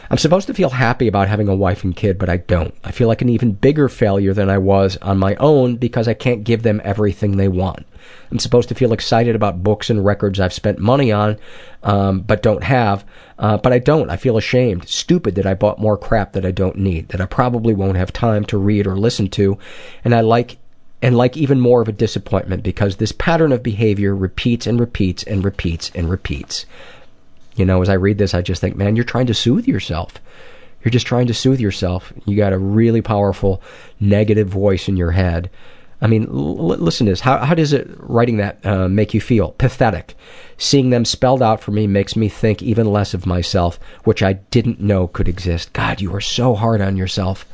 I'm supposed to feel happy about having a wife and kid, but I don't. I feel like an even bigger failure than I was on my own because I can't give them everything they want. I'm supposed to feel excited about books and records I've spent money on, um, but don't have. Uh, but I don't. I feel ashamed, stupid that I bought more crap that I don't need, that I probably won't have time to read or listen to, and I like and like even more of a disappointment because this pattern of behavior repeats and repeats and repeats and repeats. You know, as I read this, I just think, man, you're trying to soothe yourself. You're just trying to soothe yourself. You got a really powerful negative voice in your head. I mean, l- listen to this. How, how does it, writing that, uh, make you feel? Pathetic. Seeing them spelled out for me makes me think even less of myself, which I didn't know could exist. God, you are so hard on yourself.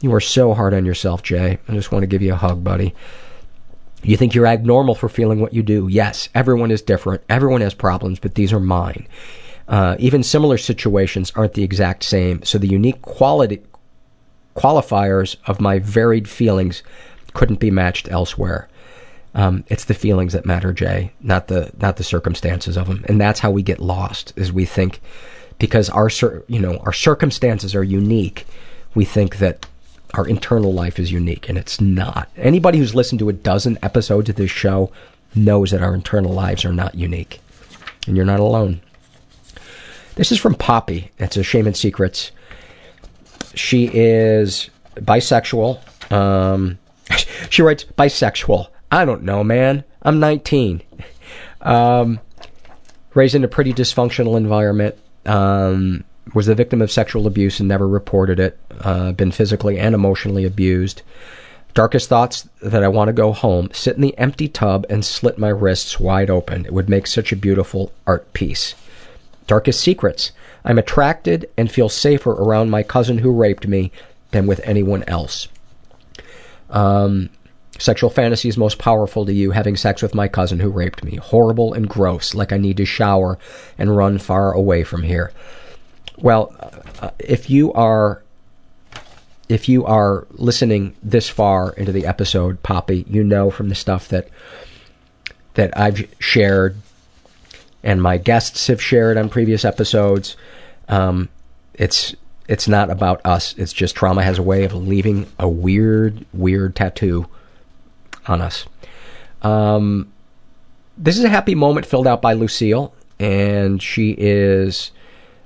You are so hard on yourself, Jay. I just want to give you a hug, buddy. You think you're abnormal for feeling what you do. Yes, everyone is different. Everyone has problems, but these are mine. Uh, even similar situations aren't the exact same, so the unique quality qualifiers of my varied feelings couldn't be matched elsewhere. Um, it's the feelings that matter, Jay, not the not the circumstances of them, and that's how we get lost. Is we think because our you know our circumstances are unique, we think that our internal life is unique, and it's not. Anybody who's listened to a dozen episodes of this show knows that our internal lives are not unique, and you're not alone. This is from Poppy. It's a Shame and Secrets. She is bisexual. Um, she writes bisexual. I don't know, man. I'm 19. Um, raised in a pretty dysfunctional environment. Um, was the victim of sexual abuse and never reported it. Uh, been physically and emotionally abused. Darkest thoughts that I want to go home, sit in the empty tub, and slit my wrists wide open. It would make such a beautiful art piece. Darkest secrets. I'm attracted and feel safer around my cousin who raped me than with anyone else. Um, sexual fantasies most powerful to you having sex with my cousin who raped me. Horrible and gross, like I need to shower and run far away from here. Well, uh, if you are if you are listening this far into the episode, Poppy, you know from the stuff that that I've shared and my guests have shared on previous episodes. Um, it's it's not about us. It's just trauma has a way of leaving a weird, weird tattoo on us. Um, this is a happy moment filled out by Lucille, and she is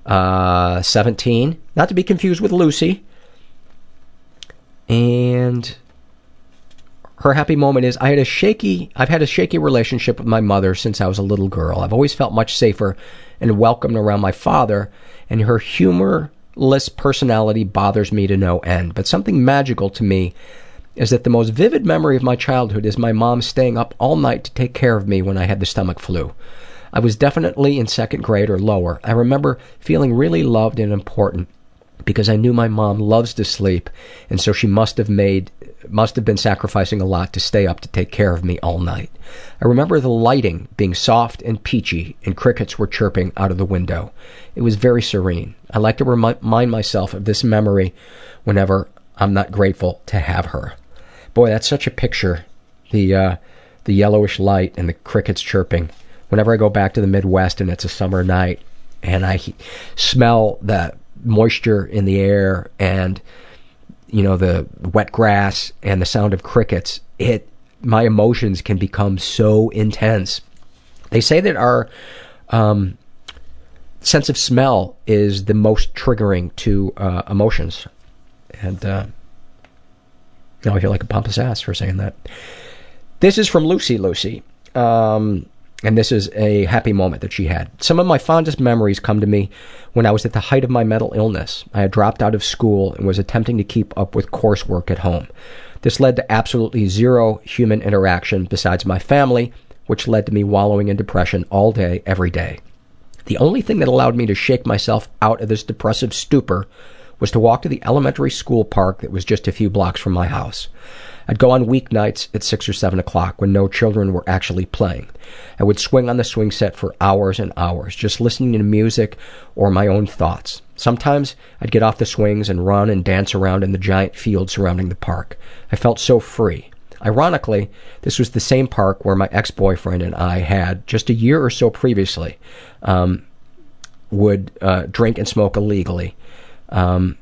uh, 17. Not to be confused with Lucy. And her happy moment is I had a shaky I've had a shaky relationship with my mother since I was a little girl. I've always felt much safer and welcomed around my father, and her humorless personality bothers me to no end. But something magical to me is that the most vivid memory of my childhood is my mom staying up all night to take care of me when I had the stomach flu. I was definitely in second grade or lower. I remember feeling really loved and important because I knew my mom loves to sleep, and so she must have made must have been sacrificing a lot to stay up to take care of me all night. I remember the lighting being soft and peachy, and crickets were chirping out of the window. It was very serene. I like to remind myself of this memory whenever I'm not grateful to have her. Boy, that's such a picture. The uh, the yellowish light and the crickets chirping. Whenever I go back to the Midwest and it's a summer night, and I smell that moisture in the air and you know the wet grass and the sound of crickets it my emotions can become so intense. They say that our um, sense of smell is the most triggering to uh, emotions. And uh, now i feel like a pompous ass for saying that. This is from lucy lucy. Um, and this is a happy moment that she had. Some of my fondest memories come to me when I was at the height of my mental illness. I had dropped out of school and was attempting to keep up with coursework at home. This led to absolutely zero human interaction besides my family, which led to me wallowing in depression all day, every day. The only thing that allowed me to shake myself out of this depressive stupor was to walk to the elementary school park that was just a few blocks from my house. I'd go on weeknights at 6 or 7 o'clock when no children were actually playing. I would swing on the swing set for hours and hours, just listening to music or my own thoughts. Sometimes I'd get off the swings and run and dance around in the giant field surrounding the park. I felt so free. Ironically, this was the same park where my ex boyfriend and I had, just a year or so previously, um, would uh, drink and smoke illegally. Um,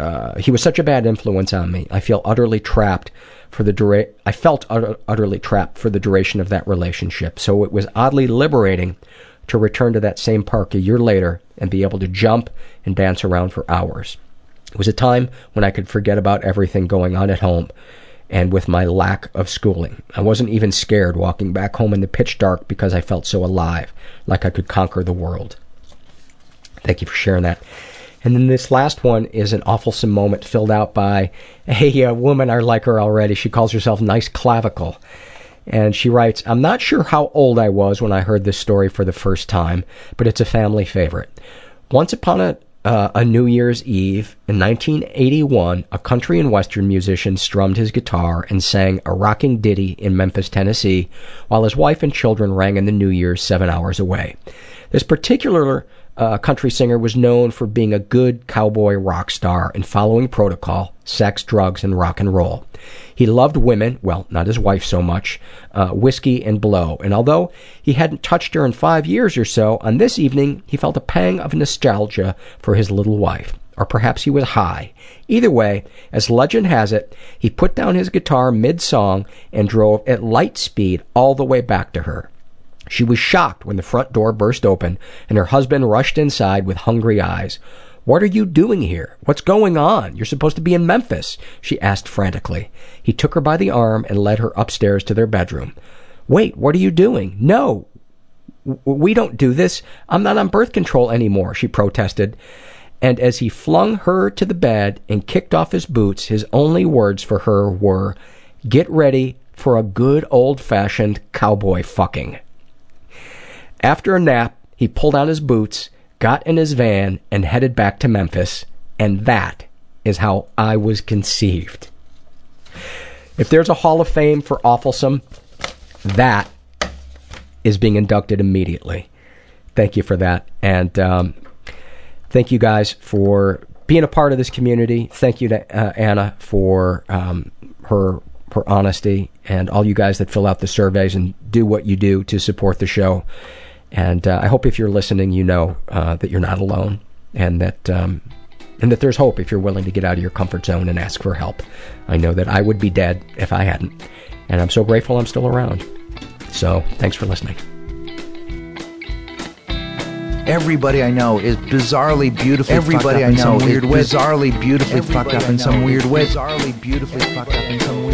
uh, he was such a bad influence on me. I feel utterly trapped for the dura- I felt utter- utterly trapped for the duration of that relationship. So it was oddly liberating to return to that same park a year later and be able to jump and dance around for hours. It was a time when I could forget about everything going on at home and with my lack of schooling. I wasn't even scared walking back home in the pitch dark because I felt so alive, like I could conquer the world. Thank you for sharing that. And then this last one is an awfulsome moment filled out by a, a woman I like her already. She calls herself Nice Clavicle. And she writes, I'm not sure how old I was when I heard this story for the first time, but it's a family favorite. Once upon a, uh, a New Year's Eve in 1981, a country and western musician strummed his guitar and sang a rocking ditty in Memphis, Tennessee, while his wife and children rang in the New Year's seven hours away. This particular uh, country singer was known for being a good cowboy rock star and following protocol, sex, drugs, and rock and roll. He loved women, well, not his wife so much, uh, whiskey and blow, and although he hadn't touched her in five years or so, on this evening he felt a pang of nostalgia for his little wife. Or perhaps he was high. Either way, as legend has it, he put down his guitar mid song and drove at light speed all the way back to her. She was shocked when the front door burst open and her husband rushed inside with hungry eyes. What are you doing here? What's going on? You're supposed to be in Memphis, she asked frantically. He took her by the arm and led her upstairs to their bedroom. Wait, what are you doing? No! We don't do this. I'm not on birth control anymore, she protested. And as he flung her to the bed and kicked off his boots, his only words for her were, Get ready for a good old fashioned cowboy fucking. After a nap, he pulled on his boots, got in his van, and headed back to Memphis. And that is how I was conceived. If there's a Hall of Fame for awfulsome, that is being inducted immediately. Thank you for that. And um, thank you guys for being a part of this community. Thank you to uh, Anna for um, her her honesty and all you guys that fill out the surveys and do what you do to support the show. And uh, I hope if you're listening, you know uh, that you're not alone and that um, and that there's hope if you're willing to get out of your comfort zone and ask for help. I know that I would be dead if I hadn't, and I'm so grateful I'm still around. So thanks for listening. Everybody I know is bizarrely beautifully Everybody fucked up I in some know weird is way. bizarrely beautifully Everybody fucked up in some weird is way. Bizarrely beautifully fucked up in some